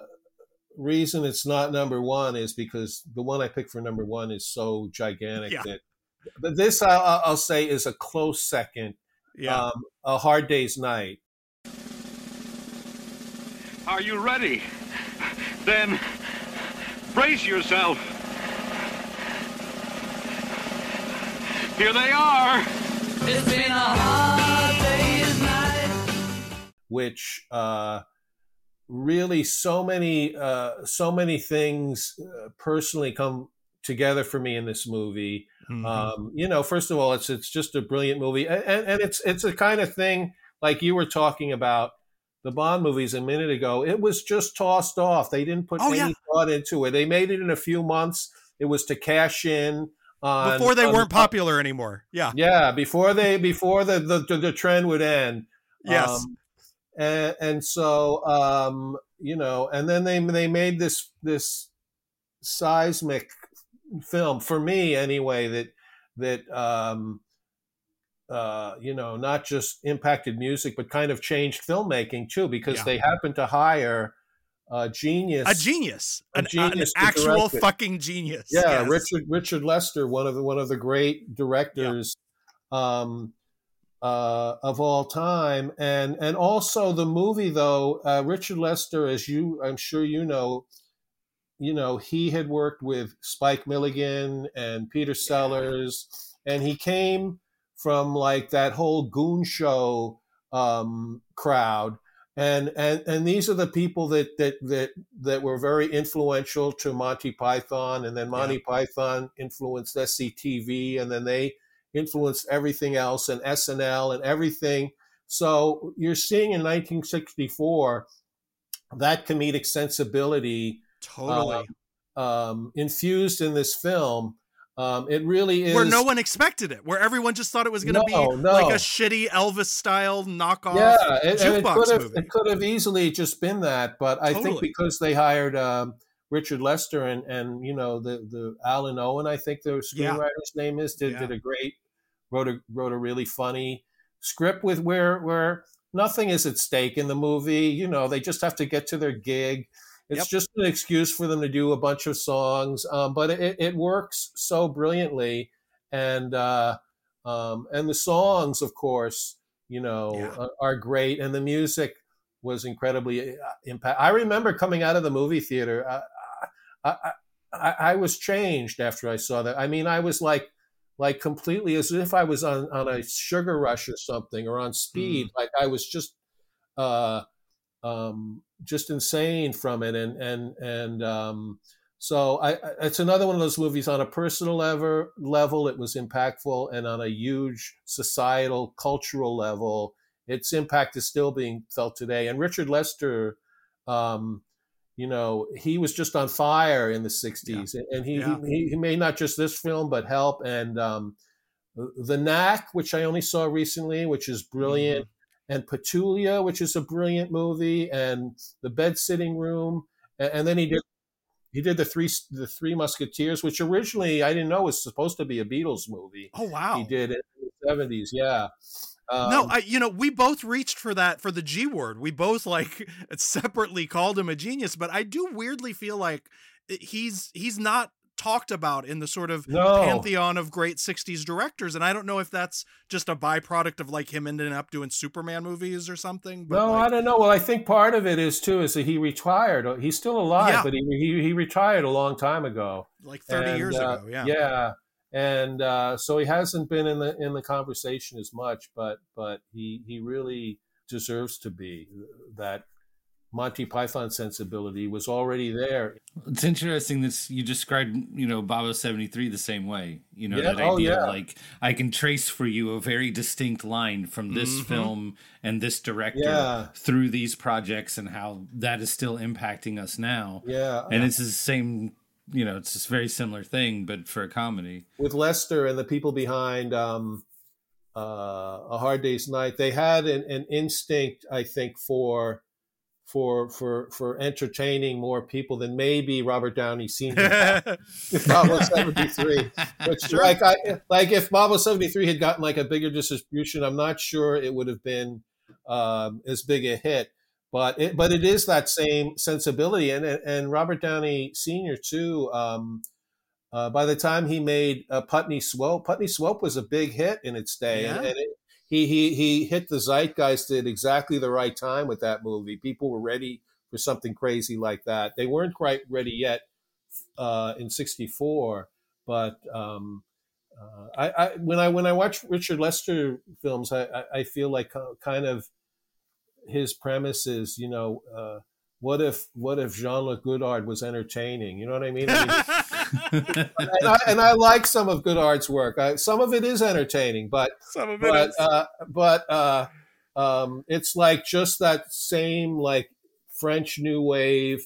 reason it's not number one is because the one I picked for number one is so gigantic Yeah. that. But this, I'll, I'll say, is a close second. Yeah. Um, a Hard Day's Night. Are you ready? Then brace yourself. Here they are. It's been a hard day's night. which uh, really so many uh, so many things uh, personally come together for me in this movie. Mhm. Um, you know, first of all, it's it's just a brilliant movie, and, and, and it's it's a kind of thing like you were talking about the Bond movies a minute ago. It was just tossed off. They didn't put Oh, any yeah. thought into it. They made it in a few months. It was to cash in on Before they on- weren't popular anymore. Yeah. yeah, before they before the the, the, trend would end. Yes. Um, and, and so um, you know, and then they they made this this seismic film for me anyway that that um, uh, you know not just impacted music but kind of changed filmmaking too because Yeah. they happened to hire a genius A genius. a An, an genius to actual fucking genius. Yeah, Yes. Richard Richard Lester, one of the one of the great directors um, uh, of all time, and and also the movie though uh, Richard Lester, as you I'm sure you know, you know he had worked with Spike Milligan and Peter Sellers, and he came from like that whole Goon Show um, crowd and and and these are the people that that that that were very influential to Monty Python, and then Monty Python influenced SCTV, and then they influenced everything else and SNL and everything. So you're seeing in 1964 that comedic sensibility Totally. uh, um, infused in this film. Um, it really is Where no one expected it, where everyone just thought it was going to No, be no. like a shitty Elvis style knockoff yeah, it, it could have movie. it could have easily just been that, but I think because they hired um, Richard Lester and and you know the the Alun Owen, I think the Yeah. screenwriter's name is, did Yeah. did a great wrote a wrote a really funny script with where where nothing is at stake in the movie. You know, they just have to get to their gig. It's Yep. just an excuse for them to do a bunch of songs, um, but it, it works so brilliantly, and uh, um, and the songs, of course, you know, Yeah. are, are great, and the music was incredibly uh, impact. I remember coming out of the movie theater. I, I, I, I I was changed after I saw that. I mean, I was like, like completely as if I was on on a sugar rush or something, or on speed. Like I was just, uh, um, just insane from it, and and and um, so I, I- it's another one of those movies on a personal level. Level, it was impactful, and on a huge societal, cultural level, its impact is still being felt today. And Richard Lester, um, you know, he was just on fire in the '60s, and he, Yeah. he he made not just this film, but Help and um, The Knack, which I only saw recently, which is brilliant, Mm-hmm. And Petulia, which is a brilliant movie, and The Bed Sitting Room, and, and then he did he did the three the Three Musketeers, which originally I didn't know was supposed to be a Beatles movie. Oh wow. He did it in the seventies, yeah. Um, no, I you know we both reached for that for the G word. We both like [LAUGHS] separately called him a genius, but I do weirdly feel like he's he's not talked about in the sort of No. pantheon of great 60s directors and I don't know if that's just a byproduct of like him ending up doing Superman movies or something but no, like, I don't know. Well, I think part of it is too is that he retired. He's still alive, Yeah. but he, he he retired a long time ago. like 30 And, years uh, ago, yeah. Yeah, and uh, so he hasn't been in the in the conversation as much, but but he he really deserves to be. That Monty Python sensibility was already there. It's interesting that you described, you know, Babo seventy three the same way. You know Yeah, that oh, idea, yeah. like I can trace for you a very distinct line from this Mhm. film and this director Yeah. through these projects, and how that is still impacting us now. Yeah. and it's the same. You know, it's this very similar thing, but for a comedy. with Lester and the people behind um, uh, A Hard Day's Night, they had an, an instinct, I think, for for for for entertaining more people than maybe Robert Downey Sr. Mambo [LAUGHS] seventy three. Which Sure. like I like if Mambo seventy three had gotten like a bigger distribution, I'm not sure it would have been um, as big a hit. But it but it is that same sensibility, and and, Robert Downey Sr. too. Um, uh, by the time he made uh, Putney Swope, Putney Swope was a big hit in its day, and, and it, he he he hit the zeitgeist at exactly the right time with that movie. People were ready for something crazy like that. They weren't quite ready yet uh, in '64, but um, uh, I, I when I when I watch Richard Lester films, I, I, I feel like uh, kind of his premise is, you know, uh, what if what if Jean Luc Godard was entertaining? You know what I mean? I mean [LAUGHS] and, I, and I like some of Godard's work. I, some of it is entertaining, but some of it but uh, but uh, um, it's like just that same like French New Wave,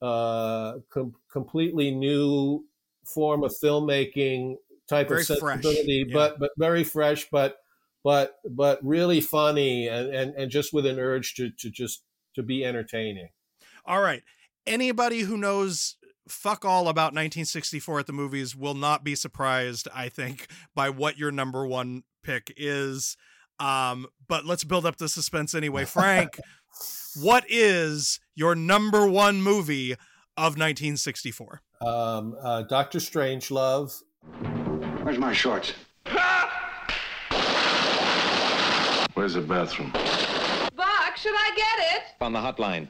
uh, com- completely new form of filmmaking type Very of sensibility, yeah. but but very fresh, but but but really funny and, and, and just with an urge to, to just to be entertaining. All right. Anybody who knows fuck all about 1964 at the movies will not be surprised, I think, by what your number one pick is. Um, but let's build up the suspense anyway. [LAUGHS] Frank, what is your number one movie of 1964? Um, uh, Doctor Strangelove. Where's my shorts? Where's the bathroom? Buck, should I get it? On the hotline.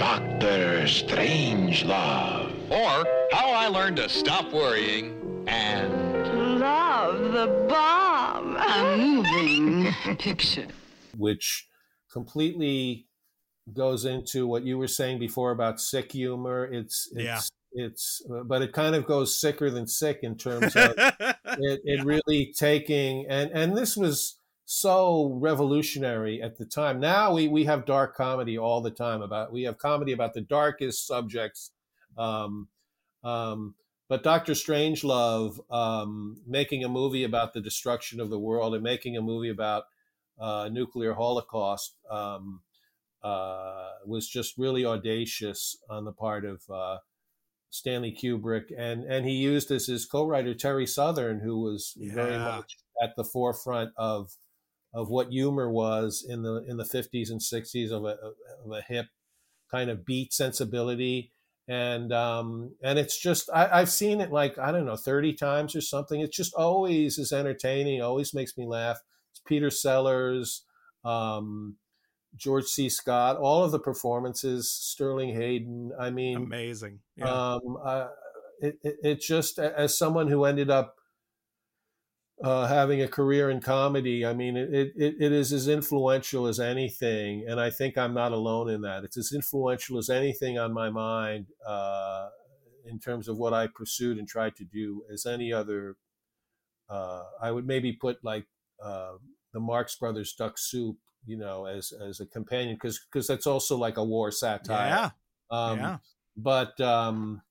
Doctor Strangelove. Or How I Learned to Stop Worrying and Love the bomb. A moving picture. which completely goes into what you were saying before about sick humor. It's it's Yeah. it's but it kind of goes sicker than sick in terms of [LAUGHS] it, it really taking and and this was so revolutionary at the time. Now we we have dark comedy all the time about we have comedy about the darkest subjects. Um, um, but Doctor Strangelove um, making a movie about the destruction of the world and making a movie about uh, nuclear holocaust um, uh, was just really audacious on the part of uh, Stanley Kubrick, and and he used as his co-writer Terry Southern, who was very much at the forefront of of what humor was in the in the 50s and 60s of a of a hip kind of beat sensibility and um and it's just I, i've seen it like i don't know 30 times or something it just always is entertaining always makes me laugh it's peter sellers um george c scott all of the performances sterling hayden i mean Amazing. Yeah. um, uh, it, it, it just, as someone who ended up uh, having a career in comedy, I mean, it, it, it is as influential as anything. And I think I'm not alone in that. It's as influential as anything on my mind uh, in terms of what I pursued and tried to do as any other. Uh, I would maybe put like uh, the Marx Brothers Duck Soup, you know, as, as a companion, because because that's also like a war satire. yeah. Um, yeah. but um,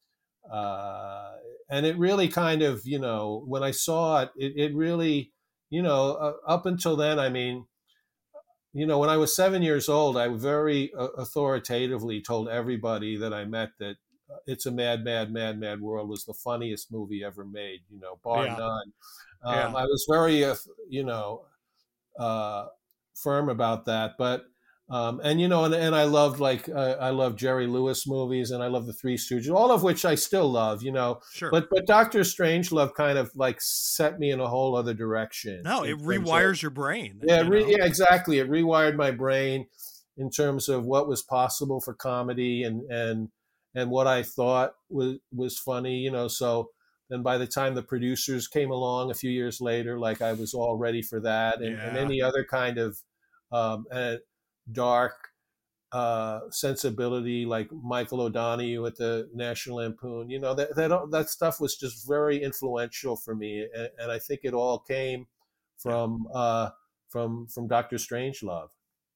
uh, and it really kind of you know when I saw it, it, it really you know uh, up until then, I mean, you know, when I was seven years old, I very uh, authoritatively told everybody that I met that uh, "It's a Mad, Mad, Mad, Mad World" was the funniest movie ever made. You know, bar Yeah. none. Um, Yeah. I was very, uh, you know, uh, firm about that, but um, and you know, and, and I loved like uh, I love Jerry Lewis movies, and I love the Three Stooges, all of which I still love. You know, Sure. but but Doctor Strangelove kind of like set me in a whole other direction. no, it terms of- rewires your brain. yeah, you re- yeah, exactly. It rewired my brain in terms of what was possible for comedy and and and what I thought was was funny. You know, so then by the time the producers came along a few years later, like I was all ready for that, and, and any other kind of um, uh, dark uh, sensibility, like Michael O'Donoghue at the National Lampoon. You know, that that that stuff was just very influential for me, and, and I think it all came from uh, from from Doctor Strangelove.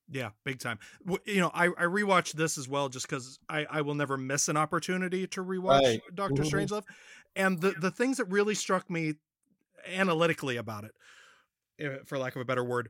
Yeah, big time. You know, I, I rewatched this as well just because I, I will never miss an opportunity to rewatch Right. Doctor Mhm. Strangelove. And the, the things that really struck me analytically about it, for lack of a better word,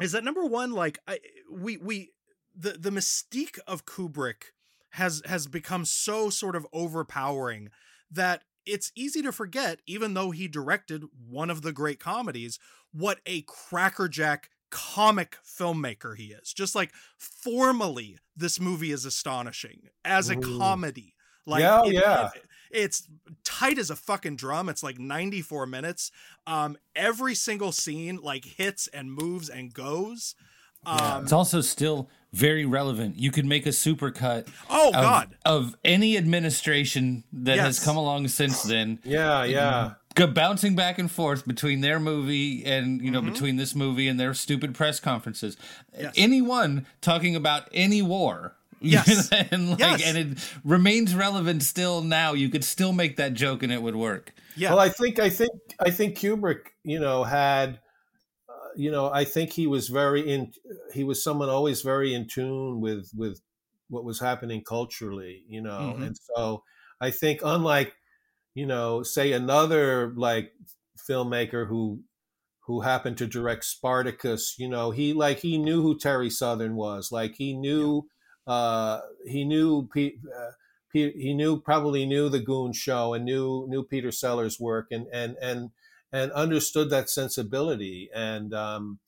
is that number one, like I we we the the mystique of Kubrick has has become so sort of overpowering that it's easy to forget, even though he directed one of the great comedies, what a crackerjack comic filmmaker he is. Just like formally, this movie is astonishing as a Mhm. comedy. Like Yeah, it- yeah. it- it's tight as a fucking drum. It's like 94 minutes. Um, every single scene like hits and moves and goes. Um, it's also still very relevant. You could make a supercut. Oh, of, God. Of any administration that has come along since then. [SIGHS] Yeah, yeah. go bouncing back and forth between their movie and you know Mm-hmm. between this movie and their stupid press conferences. Anyone talking about any war. [LAUGHS] Yes. and like Yes. and it remains relevant still now. You could still make that joke and it would work. Yeah. Well, I think I think I think Kubrick, you know, had, uh, you know, I think he was very in. He was someone always very in tune with with what was happening culturally, you know, Mhm. and so I think unlike, you know, say another like filmmaker who who happened to direct Spartacus, you know, he like he knew who Terry Southern was, like he knew, uh, he knew. Uh, he, he knew probably knew the Goon Show and knew knew Peter Sellers' work and and and and understood that sensibility and um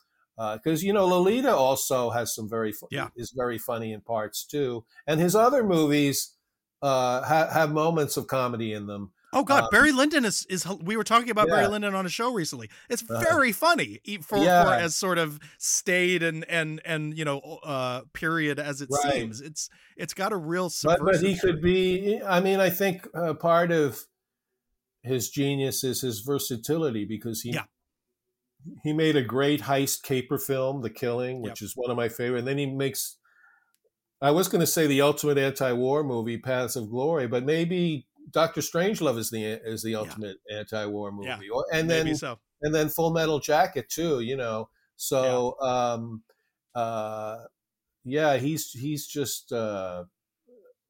because you know Lolita also has some very fu- Yeah. is very funny in parts too and his other movies uh ha- have moments of comedy in them Oh God, Um, Barry Lyndon is is we were talking about Barry Lyndon on a show recently. It's Uh-huh. very funny e- for, Yeah. for as sort of staid and and and you know uh period as it Right. seems. It's it's got a real but, but he could be i mean i think uh, part of his genius is his versatility because he Yeah. he made a great heist caper film the killing which is one of my favorite and then he makes i was going to say the ultimate anti-war movie paths of glory but maybe dr strangelove is the is the ultimate anti-war movie. Yeah, or, and maybe then so. and then full metal jacket too you know. So um uh yeah he's he's just uh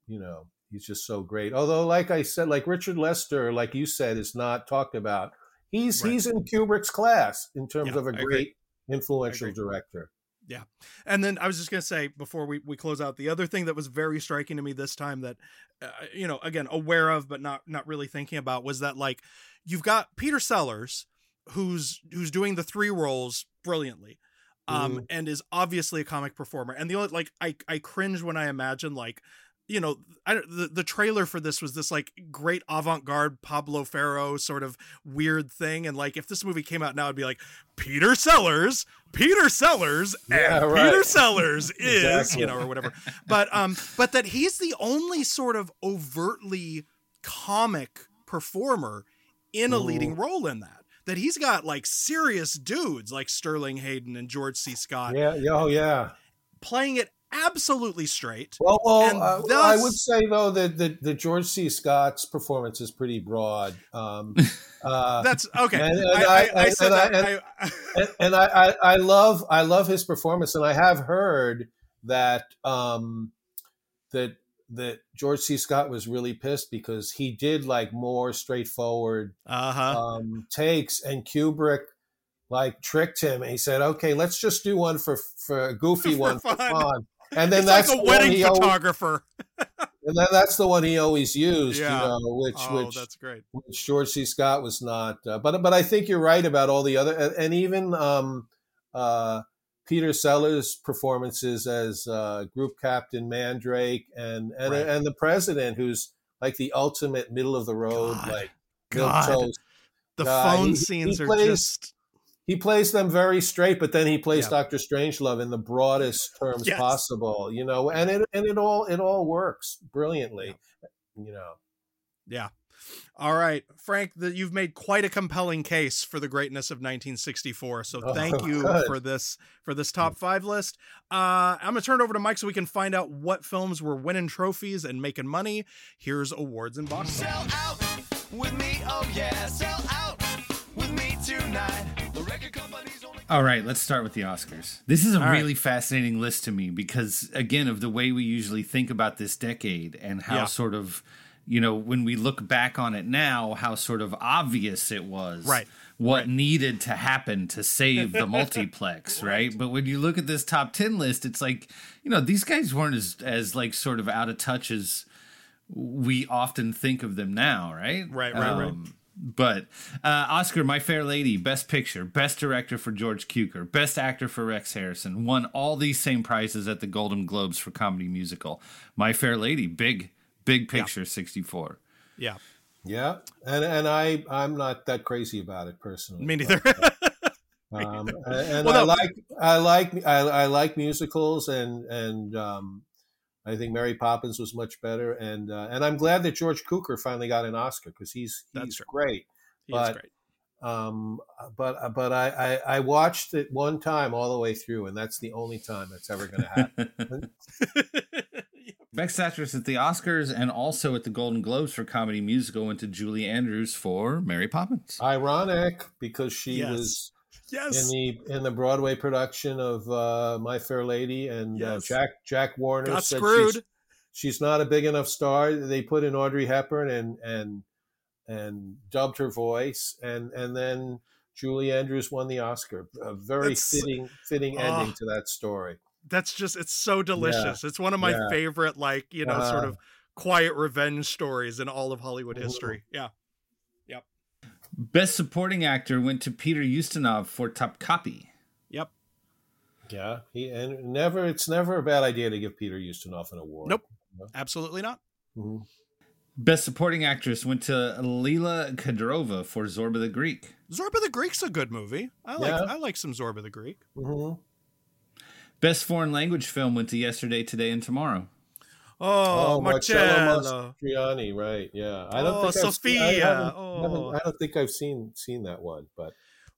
you know he's just so great. Although like i said like richard lester like you said is not talked about. He's Right. he's in kubrick's class in terms Yeah, of a I agree. great influential director Yeah. And then I was just going to say before we, we close out, the other thing that was very striking to me this time that, uh, you know, again, aware of, but not, not really thinking about was that like, you've got Peter Sellers who's, who's doing the three roles brilliantly. Um, Mhm. and is obviously a comic performer. And the only, like, I, I cringe when I imagine like, you know, I, the, the trailer for this was this like great avant-garde Pablo Ferro sort of weird thing. And like, if this movie came out now, it'd be like Peter Sellers, Peter Sellers, and Yeah, Peter. Sellers [LAUGHS] is, Exactly. you know, or whatever. But um, but that he's the only sort of overtly comic performer in a leading Mm-hmm. role in that. That he's got like serious dudes like Sterling Hayden and George C. Scott yeah yeah, oh yeah playing it absolutely straight. well, well And uh, thus- I would say though that the, the George C. Scott's performance is pretty broad. Um, [LAUGHS] uh, That's okay. and, and I, I, I and said I- that. I, and, and I, I, love I love his performance, and I have heard that um, that that George C. Scott was really pissed because he did like more straightforward uh huh. um, takes, and Kubrick like tricked him, and he said, "Okay, let's just do one for for a goofy [LAUGHS] For one for fun. Fun." And then It's that's like a the one wedding he always- [LAUGHS] and then that's the one he always used, Yeah. you know, which oh, which that's great. which George C. Scott was not. Uh, but but I think you're right about all the other and, and even um, uh, Peter Sellers' performances as uh, Group Captain Mandrake and and Right. and the president, who's like the ultimate middle of the road, God. like God. The guy. phone He- he scenes are plays- just He plays them very straight, but then he plays Yeah. Doctor Strangelove in the broadest terms Yes. possible, you know, and it and it all it all works brilliantly, you know. Yeah. All right, Frank, that you've made quite a compelling case for the greatness of 1964. So Oh, thank you good. for this for this top five list. Uh, I'm gonna turn it over to Mike so we can find out what films were winning trophies and making money. Here's awards and box. Sell out with me, oh yeah, sell out All right, let's start with the Oscars. This is a All right. really fascinating list to me because, again, of the way we usually think about this decade and how Yeah. sort of, you know, when we look back on it now, how sort of obvious it was. Right. What needed to happen to save the [LAUGHS] multiplex, right. But when you look at this top 10 list, it's like, you know, these guys weren't as, as like sort of out of touch as we often think of them now, right? Right, right, right. Um, But uh, Oscar, My Fair Lady, Best Picture, Best Director for George Cukor, Best Actor for Rex Harrison, won all these same prizes at the Golden Globes for Comedy Musical. My Fair Lady, big, big picture, 64. Yeah. Yeah, and and I I'm not that crazy about it personally. Me neither. [LAUGHS] Um, [LAUGHS] and Well, I like I like I, I like musicals, and and um, I think Mary Poppins was much better, and uh, and I'm glad that George Cukor finally got an Oscar because he's he's That's true. great. He is but great. um, but but I, I I watched it one time all the way through, and that's the only time that's ever going to happen. [LAUGHS] Best actress at the Oscars and also at the Golden Globes for comedy musical went to Julie Andrews for Mary Poppins. Ironic because she Yes. was Yes. in the in the Broadway production of uh, My Fair Lady, and uh, Jack Jack Warner Got said screwed. She's, she's not a big enough star. They put in Audrey Hepburn and and and dubbed her voice, and and then Julie Andrews won the Oscar. A very That's- fitting fitting ending Oh. to that story. That's just it's so delicious. It's one of my Yeah. favorite, like, you know, sort Uh, of quiet revenge stories in all of Hollywood history. Yeah. Yep. Best supporting actor went to Peter Ustinov for Topkapi. Yep. Yeah, he and never. It's never a bad idea to give Peter Ustinov an award. Nope. Absolutely not. Mhm. Best supporting actress went to Lila Kedrova for Zorba the Greek. Zorba the Greek's a good movie. I like Yeah. I like some Zorba the Greek. Mm-hmm. Best foreign language film went to Yesterday, Today, and Tomorrow. Oh, Marcello Marcello. Mastroianni, right? Yeah, I don't Oh, think I've seen, I, haven't, haven't- Oh. I don't think I've seen seen that one, but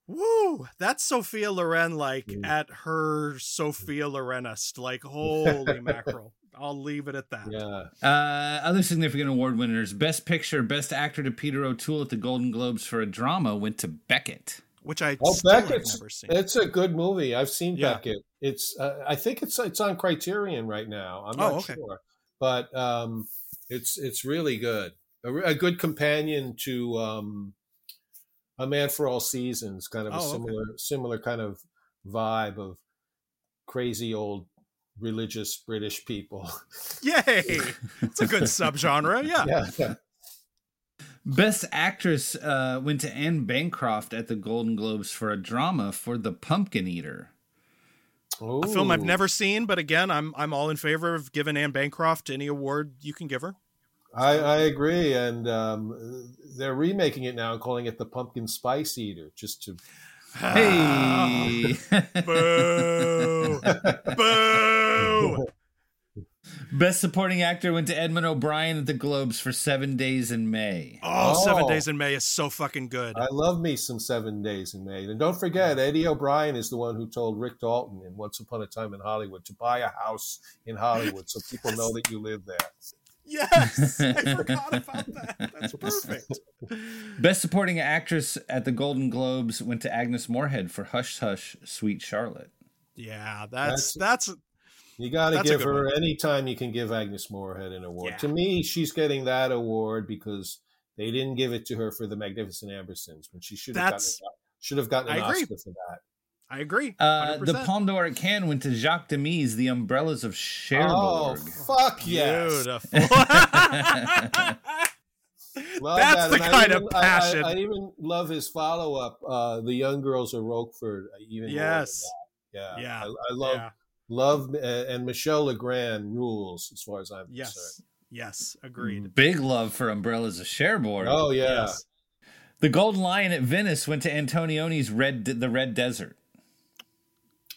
Woo! That's Sophia Loren like Mm. at her Sophia Lorenest. Like holy [LAUGHS] mackerel. I'll leave it at that. yeah. Uh, other significant award winners: Best Picture, Best Actor to Peter O'Toole at the Golden Globes for a drama went to Becket. Which I Oh, still have Becket's never seen. it's a good movie. I've seen Yeah. Becket. It's uh, I think it's it's on Criterion right now. I'm not Oh, okay. sure, but um, it's it's really good. A, a good companion to um, A Man for All Seasons. Kind of a Oh, okay. similar similar kind of vibe of crazy old religious British people. Yay! It's a good subgenre. Yeah. [LAUGHS] yeah, yeah. Best Actress uh, went to Anne Bancroft at the Golden Globes for a drama for The Pumpkin Eater. A film I've never seen, but again, I'm I'm all in favor of giving Anne Bancroft any award you can give her. I, I agree, and um, they're remaking it now and calling it the Pumpkin Spice Eater, just to. Hey! [LAUGHS] Boo! [LAUGHS] Boo! Best Supporting Actor went to Edmund O'Brien at the Globes for Seven Days in May. Oh, Seven Oh. Days in May is so fucking good. I love me some Seven Days in May, and don't forget Eddie O'Brien is the one who told Rick Dalton in Once Upon a Time in Hollywood to buy a house in Hollywood so people know that you live there. Yes, [LAUGHS] I forgot about that. That's perfect. Best Supporting Actress at the Golden Globes went to Agnes Moorehead for Hush Hush, Sweet Charlotte. Yeah, that's that's You got to give her one. any time you can give Agnes Moorehead an award. Yeah. To me, she's getting that award because they didn't give it to her for the Magnificent Ambersons when she should have gotten That's- should have gotten an I agree. Oscar for that. I agree. Uh, the 100%. Palme d'Or at Cannes went to Jacques Demy, The Umbrellas of Cherbourg. Oh, fuck yes! Beautiful. [LAUGHS] [LAUGHS] That's that. the And I kind even- of I- I- I, even love his follow up, uh, "The Young Girls of Rochefort." Even more than Yes. that. yeah, Yeah. I, I love Yeah. Love, uh, and Michel Legrand rules as far as I'm Yes. concerned. Yes. Agreed. Big love for Umbrellas of Cherbourg. Oh yeah, Yes. The Golden Lion at Venice went to Antonioni's Red, The Red Desert.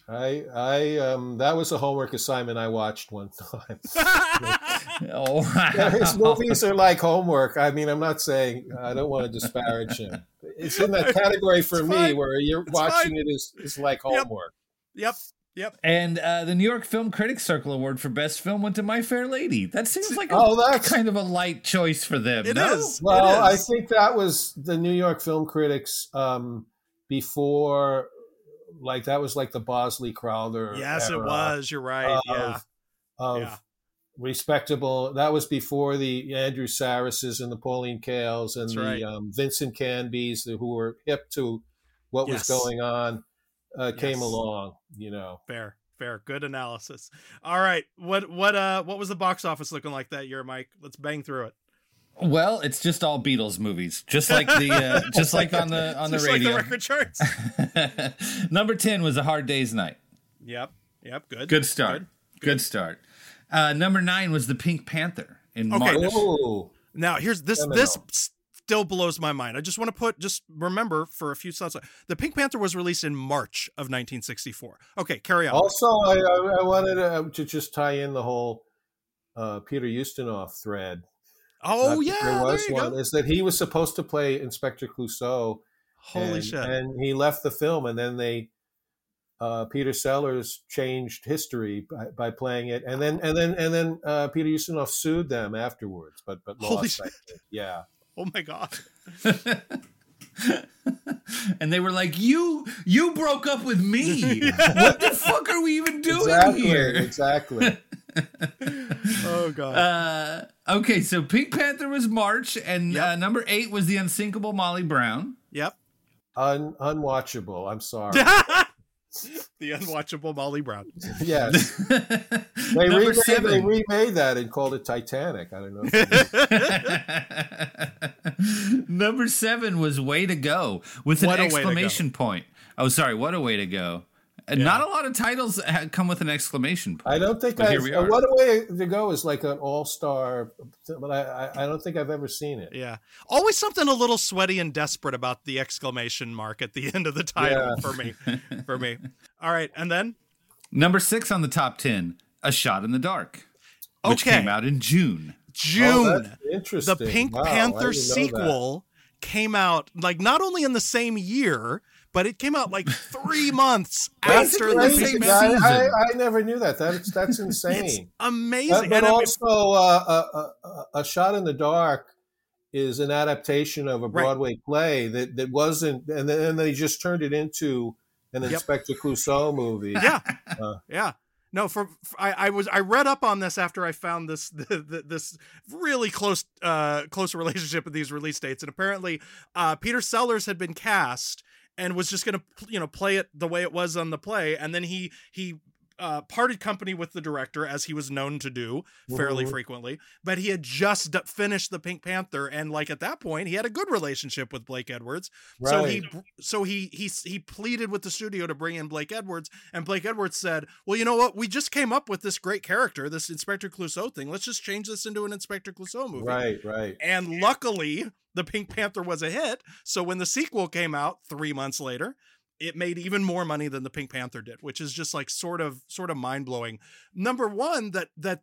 I I um that was a homework assignment I watched one time. [LAUGHS] [LAUGHS] Oh, Yeah, his movies are like homework. I mean, I'm not saying I don't want to disparage him. It's in that [LAUGHS] category for It's me fine. where you're It's watching fine. it is is like homework. Yep. Yep. And uh, the New York Film Critics Circle Award for Best Film went to My Fair Lady. That seems like a Oh, that's- kind of a light choice for them. It no? is. Well, It I think that was the New York Film Critics um, before, like that was like the Bosley Crowther. Yes, it was. You're right. Of, yeah. of Yeah. respectable. That was before the Andrew Sarrises and the Pauline Kaels and That's the right. um, Vincent Canbys who were hip to what Yes. was going on uh, came along. You know. Fair. Fair. Good analysis. All right. What what uh what was the box office looking like that year, Mike? Let's bang through it. Well, it's just all Beatles movies, just like the uh, [LAUGHS] just like on the [LAUGHS] on the radio. like the record charts. [LAUGHS] Number ten was a Hard Day's Night. yep. Yep. Good. Good start. Good, start. Uh, number nine was the Pink Panther in Okay, March. now- Oh, Now here's this Seminole. this still blows my mind. I just want to put just remember for a few seconds. The Pink Panther was released in March of 1964. Okay, carry on. Also, I, I, wanted to, to just tie in the whole uh, Peter Ustinov thread. Oh Uh, yeah, there was there one. go. Is that he was supposed to play Inspector Clouseau? Holy and, shit. And he left the film, and then they, uh, Peter Sellers changed history by, by playing it, and then and then and then uh, Peter Ustinov sued them afterwards, but but lost. Yeah. [LAUGHS] Oh my god. [LAUGHS] and they were like, "You, you broke up with me. [LAUGHS] what the fuck are we even doing Exactly. here?" Exactly. Oh god. Uh, okay, so Pink Panther was March, and uh, number eight was the unsinkable Molly Brown. Yep. Un- unwatchable. I'm sorry. [LAUGHS] the unwatchable Molly Brown. [LAUGHS] yes. [LAUGHS] They Number remade, they remade that and called it Titanic. I don't know. Number seven was Way to Go with What an a way to exclamation point. Oh, sorry, what a way to go. Uh, Not a lot of titles ha- come with an exclamation point. I don't think But I. here we are. What a way to go is like an all-star, but I, I, I don't think I've ever seen it. Yeah. Always something a little sweaty and desperate about the exclamation mark at the [LAUGHS] end of the title Yeah. for me. For me. [LAUGHS] All right, and then Number six on the top 10, A Shot in the Dark, which Okay. came out in June. June. Oh, that's interesting. the Pink Wow, Panther didn't that. sequel came out like not only in the same year, but it came out like three [LAUGHS] months after the crazy. Pink I, I, I never knew that. That's [LAUGHS] that's insane. It's amazing. But, but And also, uh, a, a, a shot in the dark is an adaptation of a Right. Broadway play that, that wasn't, and then and they just turned it into an Yep. Inspector Clouseau movie. [LAUGHS] yeah, Uh, yeah. No, for, for- I, I was I read up on this after I found this this really close uh close relationship with these release dates, and apparently, uh, Peter Sellers had been cast and was just gonna you know play it the way it was on the play, and then he he uh, parted company with the director as he was known to do fairly Mhm. frequently, but he had just finished the Pink Panther, and like at that point, he had a good relationship with Blake Edwards. So he so he he he pleaded with the studio to bring in Blake Edwards, and Blake Edwards said, "Well, you know what? We just came up with this great character, this Inspector Clouseau thing. Let's just change this into an Inspector Clouseau movie." right, right. And luckily, the Pink Panther was a hit. So when the sequel came out three months later, it made even more money than the Pink Panther did, which is just like sort of sort of mind blowing. Number one, that that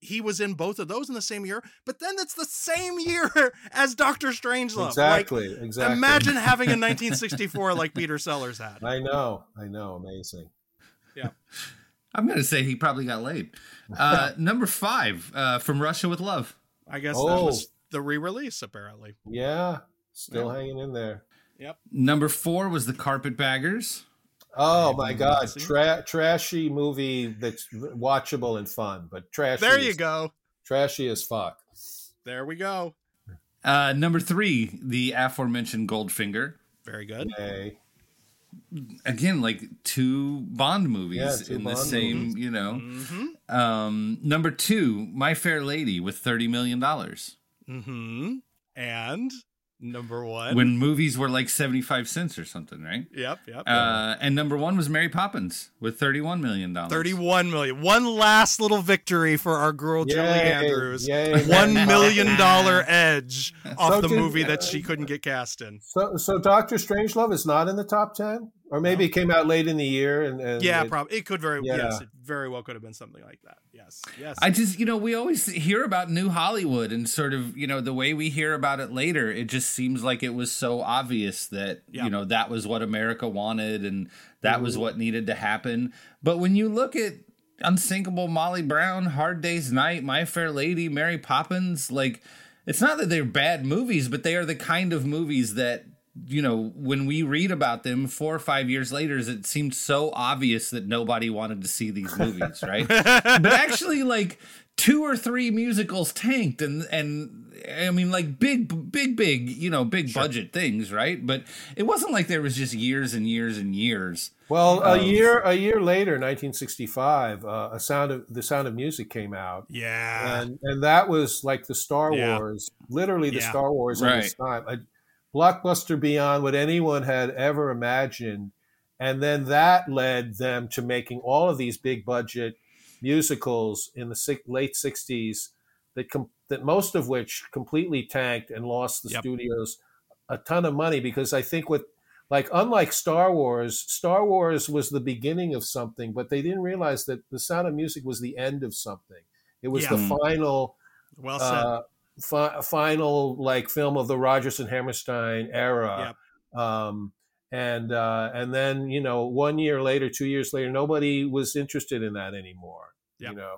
he was in both of those in the same year, but then it's the same year [LAUGHS] as Doctor Strangelove. Exactly, Like, exactly. Imagine having a [LAUGHS] 1964 like Peter Sellers had. I know, I know, amazing. Yeah. I'm going to say he probably got laid. Uh, [LAUGHS] number five, uh, From Russia with Love. I guess that Oh. was the re-release apparently. Yeah, still Yeah. hanging in there. Yep. Number four was The Carpetbaggers. Oh my God. Tra- trashy movie that's watchable and fun, but trashy. There you as- go. Trashy as fuck. There we go. Uh, number three, the aforementioned Goldfinger. Very good. Hey, Again, like two Bond movies Yeah, two in the same, movies. you know. Mm-hmm. Um, number two, My Fair Lady with $30 million. Mm-hmm. And number one. When movies were like 75 cents or something, right? Yep, yep. Uh, and number one was Mary Poppins with $31 million. 31 million. One last little victory for our girl Julie Yay, Andrews. yay, million [LAUGHS] dollar edge off So the did- movie that she couldn't get cast in. So, so Doctor Strangelove is not in the top ten, or maybe it came out late in the year. And, and Yeah, it- probably. It could very Yeah. yes, it very well could have been something like that. Yes. Yes. I just, you know, we always hear about New Hollywood and sort of, you know, the way we hear about it later, it just seems like it was so obvious that, Yeah. you know, that was what America wanted and that was Mhm. what needed to happen. But when you look at Unsinkable Molly Brown, Hard Day's Night, My Fair Lady, Mary Poppins, like, it's not that they're bad movies, but they are the kind of movies that you know, when we read about them four or five years later, it seemed so obvious that nobody wanted to see these movies, [LAUGHS] right? but actually, like two or three musicals tanked, and and I mean, like big, big, big, you know, big budget things, right? But it wasn't like there was just years and years and years. Well, a of- year a year later, 1965, uh, a sound of the Sound of Music came out, yeah. and and that was like the Star Yeah. Wars, literally the Yeah. Star Wars of its time, a blockbuster beyond what anyone had ever imagined, and then that led them to making all of these big budget musicals in the late 60s that com- that most of which completely tanked and lost the Yep. studios a ton of money because I think what like unlike Star Wars, Star Wars was the beginning of something, but they didn't realize that the Sound of Music was the end of something. It was Yeah. the final Well said. uh, fi- final like film of the Rodgers and Hammerstein era. Um, and uh, and then you know one year later, two years later, nobody was interested in that anymore. You know.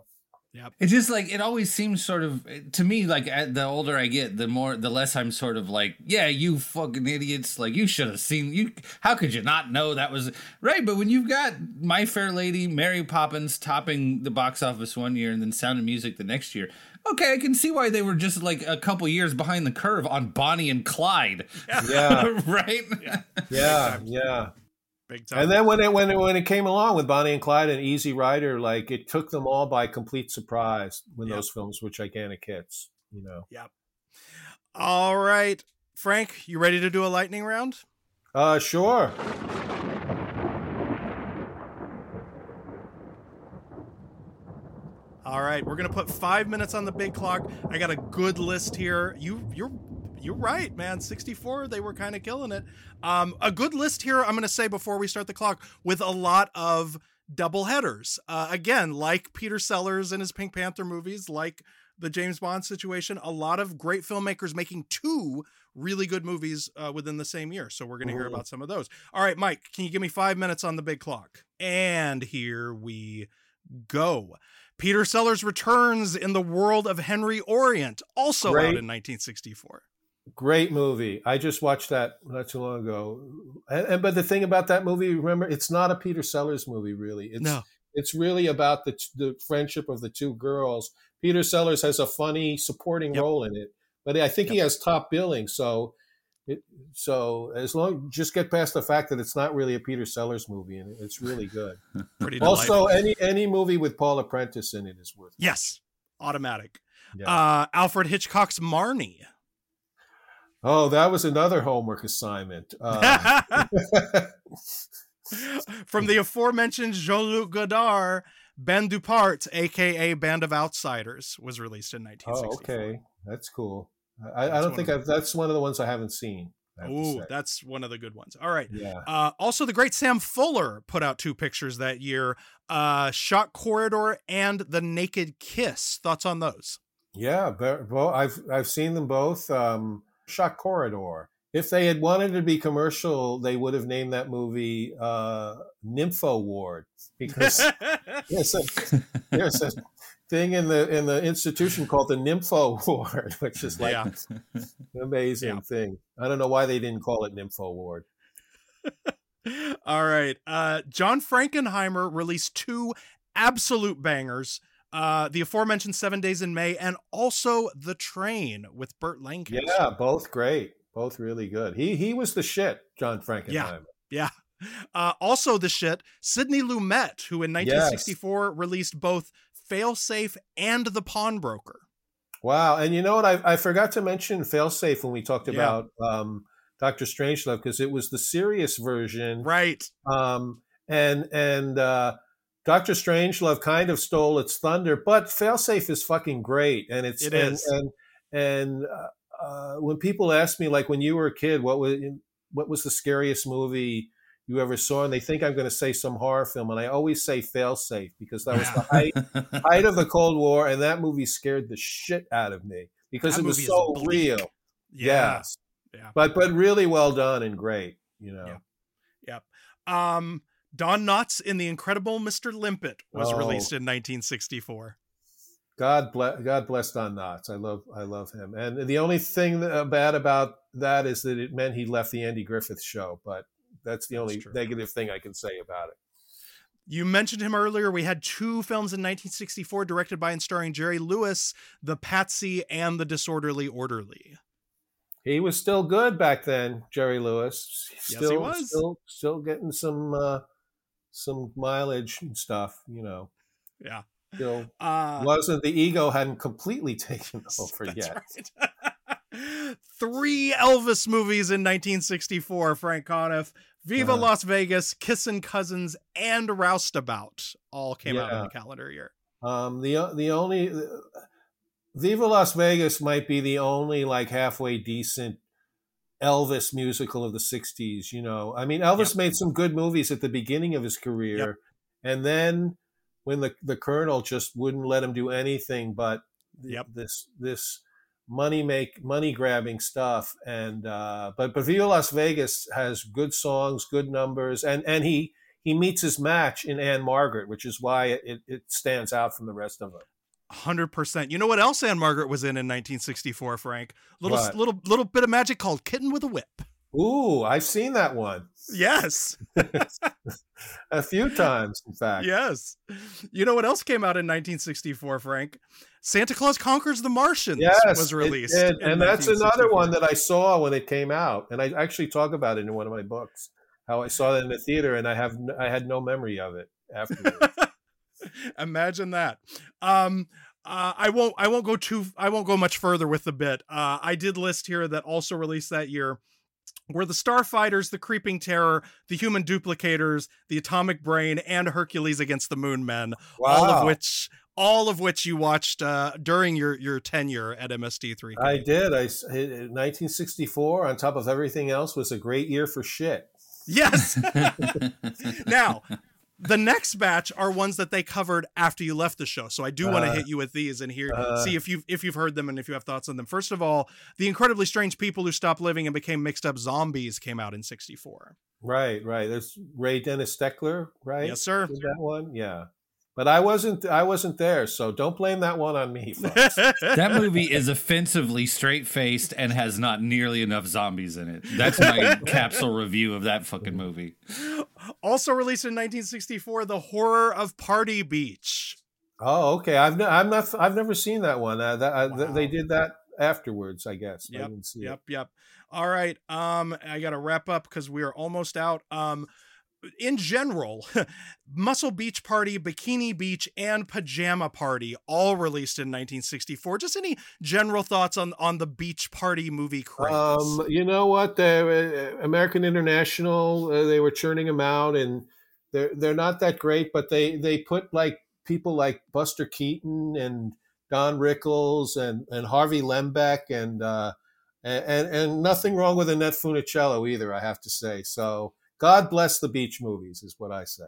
Yep. It's just like it always seems sort of to me like at the older I get, the more the less I'm sort of like, yeah, you fucking idiots, like you should have seen you. How could you not know that was right? But when you've got My Fair Lady, Mary Poppins topping the box office one year, and then Sound of Music the next year, okay, I can see why they were just like a couple years behind the curve on Bonnie and Clyde. Yeah. [LAUGHS] right. Yeah, yeah. Big time. And then when it when it when it came along with Bonnie and Clyde and Easy Rider, like it took them all by complete surprise when those films were gigantic hits. You know. Yep. All right, Frank, you ready to do a lightning round? Uh, sure. All right, we're gonna put five minutes on the big clock. I got a good list here. You, you're, you're right, man. 64, they were kind of killing it. Um, a good list here. I'm gonna say before we start the clock with a lot of double headers. Uh, again, like Peter Sellers and his Pink Panther movies, like the James Bond situation. A lot of great filmmakers making two really good movies uh, within the same year. So we're gonna hear Mhm. about some of those. All right, Mike, can you give me five minutes on the big clock? And here we go. Peter Sellers returns in the world of Henry Orient, also out in 1964. Great movie. I just watched that not too long ago. And, and but the thing about that movie, remember, it's not a Peter Sellers movie, really. It's No. it's really about the the friendship of the two girls. Peter Sellers has a funny supporting role in it, but I think he has top billing. So, it, so as long just get past the fact that it's not really a Peter Sellers movie, and it's really good. [LAUGHS] Pretty also, delightful. any any movie with Paula Prentiss in it is worth. it. Yes, automatic. Yeah. Uh, Alfred Hitchcock's Marnie. Oh, that was another homework assignment. Uh, [LAUGHS] [LAUGHS] From the aforementioned Jean-Luc Godard, Bande à part, aka Band of Outsiders, was released in oh, okay, that's cool. I, I don't think I've. That's one of the ones I haven't seen. I have to Ooh, that's one of the good ones. All right. Yeah. Uh, also, the great Sam Fuller put out two pictures that year uh, Shock Corridor and The Naked Kiss. Thoughts on those? Yeah, well, I've I've seen them both. Um, Shock Corridor. If they had wanted to be commercial, they would have named that movie uh, Nympho Ward because there's a, there's a thing in the in the institution called the Nympho [LAUGHS] Ward, which is like Yeah. an amazing thing. I don't know why they didn't call it Nympho Ward. [LAUGHS] All right. Uh, John Frankenheimer released two absolute bangers. Uh, the aforementioned Seven Days in May and also The Train with Burt Lancaster. Yeah, both great, both really good. He he was the shit, John Frankenheimer. Yeah. [LAUGHS] Uh, also, the shit, Sidney Lumet, who in 1964 released both Failsafe and The Pawnbroker. Wow, and you know what? I, I forgot to mention Failsafe when we talked Yeah. about um, Doctor Strangelove because it was the serious version, right? Um, and and uh, Doctor Strangelove kind of stole its thunder, but Failsafe is fucking great, and it's It and, is. and and uh, uh, when people ask me like when you were a kid, what was what was the scariest movie you ever saw, and they think I'm going to say some horror film, and I always say fail safe because that was the height [LAUGHS] height of the Cold War, and that movie scared the shit out of me because That it was so real. Yeah. Yes. Yeah. But but really well done and great. You know. Yep. Um, Don Knotts in The Incredible Mr. Limpet was Oh. released in 1964. God bless God bless Don Knotts. I love I love him. And the only thing that, uh, bad about that is that it meant he left the Andy Griffith show. But that's the only negative thing I can say about it. You mentioned him earlier. We had two films in 1964 directed by and starring Jerry Lewis, The Patsy and The Disorderly Orderly. He was still good back then, Jerry Lewis. Yes, he was. Still, still getting some uh, some mileage and stuff. You know. Yeah. Still Uh, wasn't the ego hadn't completely [LAUGHS] taken over That's yet. right. [LAUGHS] Three Elvis movies in 1964, Frank Conniff. Viva Uh-huh. Las Vegas, Kissin' Cousins, and Roustabout all came out in the calendar year. Um, the the only Viva Las Vegas might be the only like halfway decent Elvis musical of the '60s. You know, I mean, Elvis made some good movies at the beginning of his career, and then when the the Colonel just wouldn't let him do anything but Yep. this this money make money grabbing stuff. And uh, but but Viva Las Vegas has good songs, good numbers, and and he he meets his match in Ann-Margret, which is why it, it stands out from the rest of them. Hundred percent. You know what else Ann-Margret was in in 1964, Frank? Little What? little little bit of magic called Kitten with a Whip. Ooh, I've seen that one Yes, [LAUGHS] a few times, in fact. yes. You know what else came out in 1964, Frank? Santa Claus Conquers the Martians Yes, was released, and that's another one that I saw when it came out, and I actually talk about it in one of my books. How I saw that in the theater, and I have I had no memory of it afterwards. [LAUGHS] Imagine that. Um, uh, I won't. I won't go too. I won't go much further with the bit. Uh, I did list here that also released that year were the Starfighters, the Creeping Terror, the Human Duplicators, the Atomic Brain, and Hercules Against the Moon Men. All of which, all of which you watched uh, during your your tenure at MST3K. I did. I s- it- it- 1964, on top of everything else, was a great year for shit. Yes. [LAUGHS] [LAUGHS] now, the next batch are ones that they covered after you left the show. So I do want to Uh, hit you with these and hear uh. see if you've if you've heard them and if you have thoughts on them. First of all, the incredibly strange people who stopped living and became mixed up zombies came out in ~64. Right, right. There's Ray Dennis Steckler, right? Yes, sir. Did that one, yeah. But I wasn't. I wasn't there, so don't blame that one on me. [LAUGHS] folks. that movie is offensively straight faced and has not nearly enough zombies in it. That's my [LAUGHS] capsule review of that fucking movie. Also released in 1964, The Horror of Party Beach. oh, okay. I've. Ne- I'm not. I've never seen that one. Uh, that, uh, th- They did that afterwards, I guess. I Yep. didn't see Yep. it. Yep. All right. Um, I gotta wrap up because we are almost out. Um, in general, [LAUGHS] Muscle Beach Party, Bikini Beach, and Pajama Party all released in 1964. Just any general thoughts on on the beach party movie craze? Um, you know what? The uh, American International, uh, they were churning them out, and they're they're not that great, but they they put like people like Buster Keaton and Don Rickles and and Harvey Lembeck and uh, and and nothing wrong with Annette Funicello either. I have to say. So God bless the beach movies, is what I say.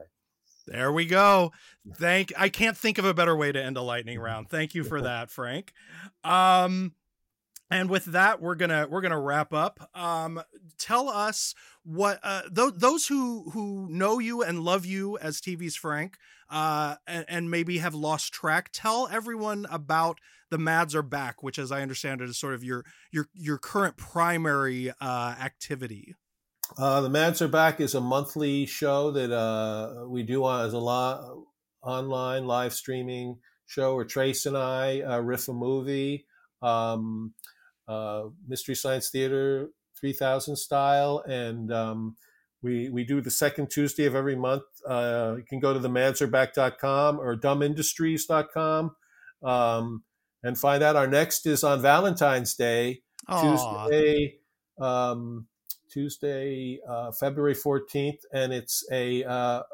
There we go. Thank I can't think of a better way to end a lightning round. Thank you for [LAUGHS] that, Frank. Um and with that we're going to we're to wrap up. Um tell us what uh th- those who who know you and love you as TV's Frank uh and, and maybe have lost track tell everyone about the Mads are back, which as I understand it is sort of your your your current primary uh activity. Uh, the Mads are back is a monthly show that uh, we do on, as a lo- online live streaming show where Trace and I uh, riff a movie, um, uh, Mystery Science Theater 3000 style, and um, we we do the second Tuesday of every month. Uh, you can go to themadsareback.com or dumbindustries.com um, and find out. Our next is on Valentine's Day, Aw. Tuesday. Um, Tuesday, uh, February 14th, and it's a, uh,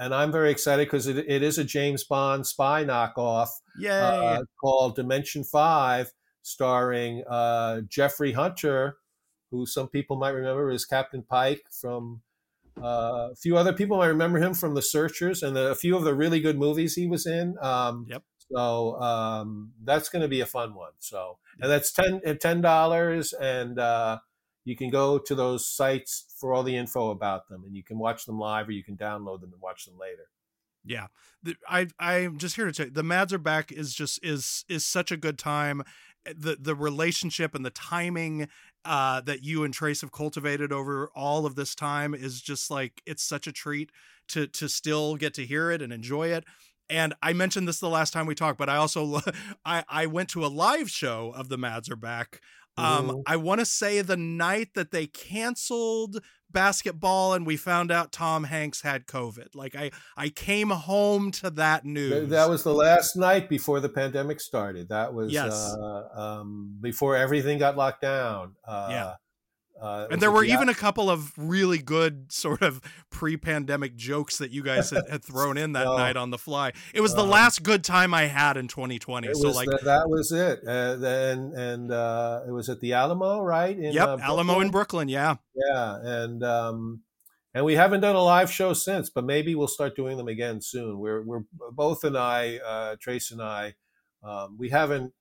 and I'm very excited because it, it is a James Bond spy knockoff Yay. uh, called Dimension Five, starring uh, Jeffrey Hunter, who some people might remember as Captain Pike from. Uh, a few other people might remember him from The Searchers and a few of the really good movies he was in. Um, yep. So um, that's going to be a fun one. So and that's ten ten dollars, and uh, you can go to those sites for all the info about them, and you can watch them live or you can download them and watch them later. Yeah, the, I I'm just here to you the Mads are back is just is is such a good time. The the relationship and the timing uh, that you and Trace have cultivated over all of this time is just like it's such a treat to to still get to hear it and enjoy it. And I mentioned this the last time we talked, but I also [LAUGHS] I I went to a live show of the Mads are back. Um. I want to say the night that they canceled basketball and we found out Tom Hanks had COVID. Like I I came home to that news. That was the last night before the pandemic started. That was Yes. uh, um, before everything got locked down. Uh, Yeah. Uh, and there were the even a couple of really good sort of pre-pandemic jokes that you guys had, had thrown in that night on the fly. It was the Um, last good time I had in 2020. So like the- that was it. Uh, then and uh, it was at the Alamo, right? In, Yep, uh, Alamo in Brooklyn, yeah. Yeah, and um, and we haven't done a live show since, but maybe we'll start doing them again soon. We're we're both and I, uh, Trace and I, um, we haven't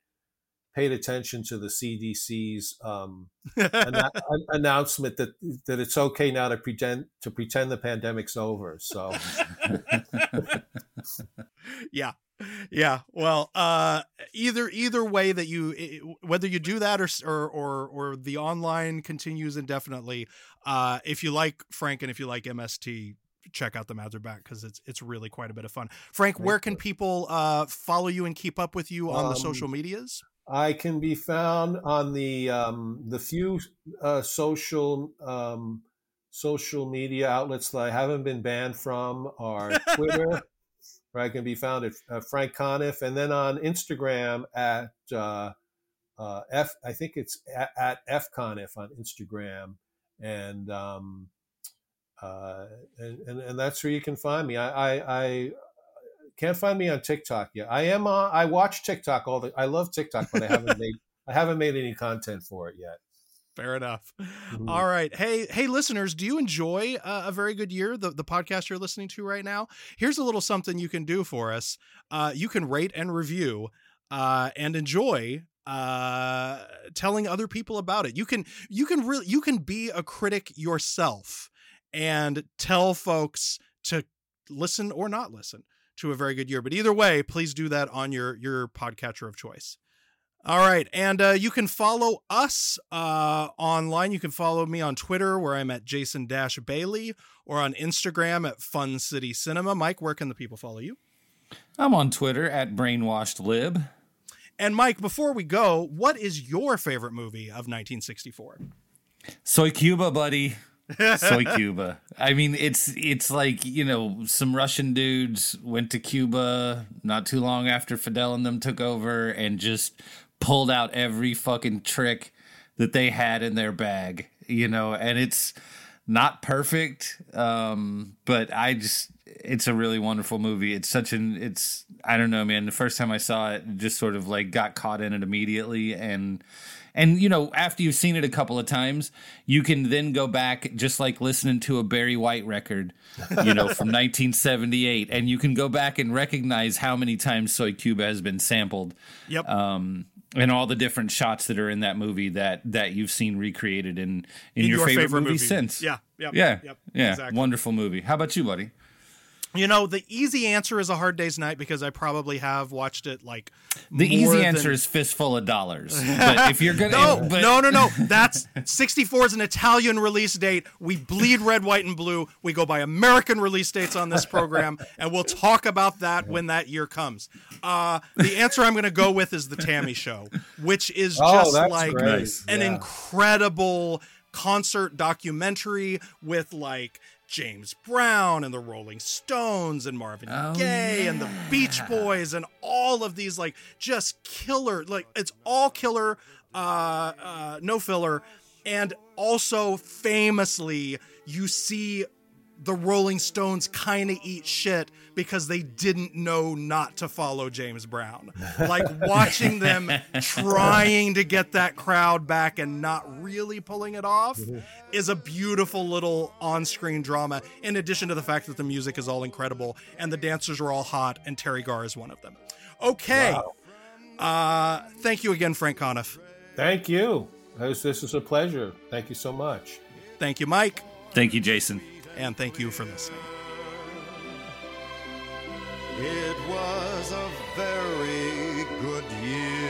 paid attention to the CDC's um, [LAUGHS] an- announcement that that it's okay now to pretend to pretend the pandemic's over. So. [LAUGHS] Yeah. Yeah. Well uh either either way that you whether you do that or or or, or the online continues indefinitely uh if you like frank and if you like mst check out the Mads are back because it's it's really quite a bit of fun. Frank where can people uh follow you and keep up with you on the Um, social medias I can be found on the um, the few uh, social um, social media outlets that I haven't been banned from are [LAUGHS] Twitter, where I can be found at uh, Frank Conniff, and then on Instagram at uh, uh, F. I think it's at, at F Conniff on Instagram, and um, uh, and, and and that's where you can find me. I, I, I can't find me on TikTok yet. I am on. I watch TikTok all the. I love TikTok, but I haven't [LAUGHS] made. I haven't made any content for it yet. Fair enough. Mhm. All right. Hey, hey, listeners, do you enjoy uh, a very good year? The the podcast you're listening to right now. Here's a little something you can do for us. Uh, you can rate and review uh, and enjoy uh telling other people about it you can you can really you can be a critic yourself and tell folks to listen or not listen to a very good year but either way please do that on your your podcatcher of choice all right. And uh, you can follow us uh, online. You can follow me on Twitter, where I'm at Jason Dash Bailey, or on Instagram at Fun City Cinema. Mike, where can the people follow you? I'm on Twitter at brainwashed lib. And Mike, before we go, what is your favorite movie of 1964? Soy Cuba, buddy. Soy [LAUGHS] Cuba. I mean, it's it's like you know some Russian dudes went to Cuba not too long after Fidel and them took over and just pulled out every fucking trick that they had in their bag, you know. And it's not perfect, um, but I just it's a really wonderful movie. It's such an it's I don't know, man. The first time I saw it, just sort of like got caught in it immediately and and you know, after you've seen it a couple of times, you can then go back just like listening to a Barry White record, you know, from [LAUGHS] 1978 and you can go back and recognize how many times Soy Cuba has been sampled. Yep. Um and all the different shots that are in that movie that that you've seen recreated in in, In your, your favorite, favorite movie, movie. since. Yeah, yep, yeah, yep, yeah. exactly. Wonderful movie. How about you, buddy? You know, the easy answer is A Hard Day's Night because I probably have watched it like The more easy than- answer is fistful of dollars. But if you're gonna, [LAUGHS] no, but, no, no, no. That's 64 is an Italian release date. We bleed red, white, and blue. We go by American release dates on this program, and we'll talk about that when that year comes. Uh, the answer I'm going to go with is the T.A.M.I. Show, which is Oh, just like great. An Yeah. incredible concert documentary with like. James Brown and the Rolling Stones and Marvin Oh, Gaye and the Beach Boys and all of these like just killer like it's all killer uh uh no filler. And also famously you see the Rolling Stones kind of eat shit because they didn't know not to follow James Brown. [LAUGHS] Like watching them trying to get that crowd back and not really pulling it off [LAUGHS] is a beautiful little on-screen drama in addition to the fact that the music is all incredible and the dancers are all hot and Teri Garr is one of them. Okay. Uh thank you again Frank Conniff. Thank you. This, this is a pleasure. Thank you so much. Thank you Mike Thank you, Jason and thank you for listening. It was a very good year.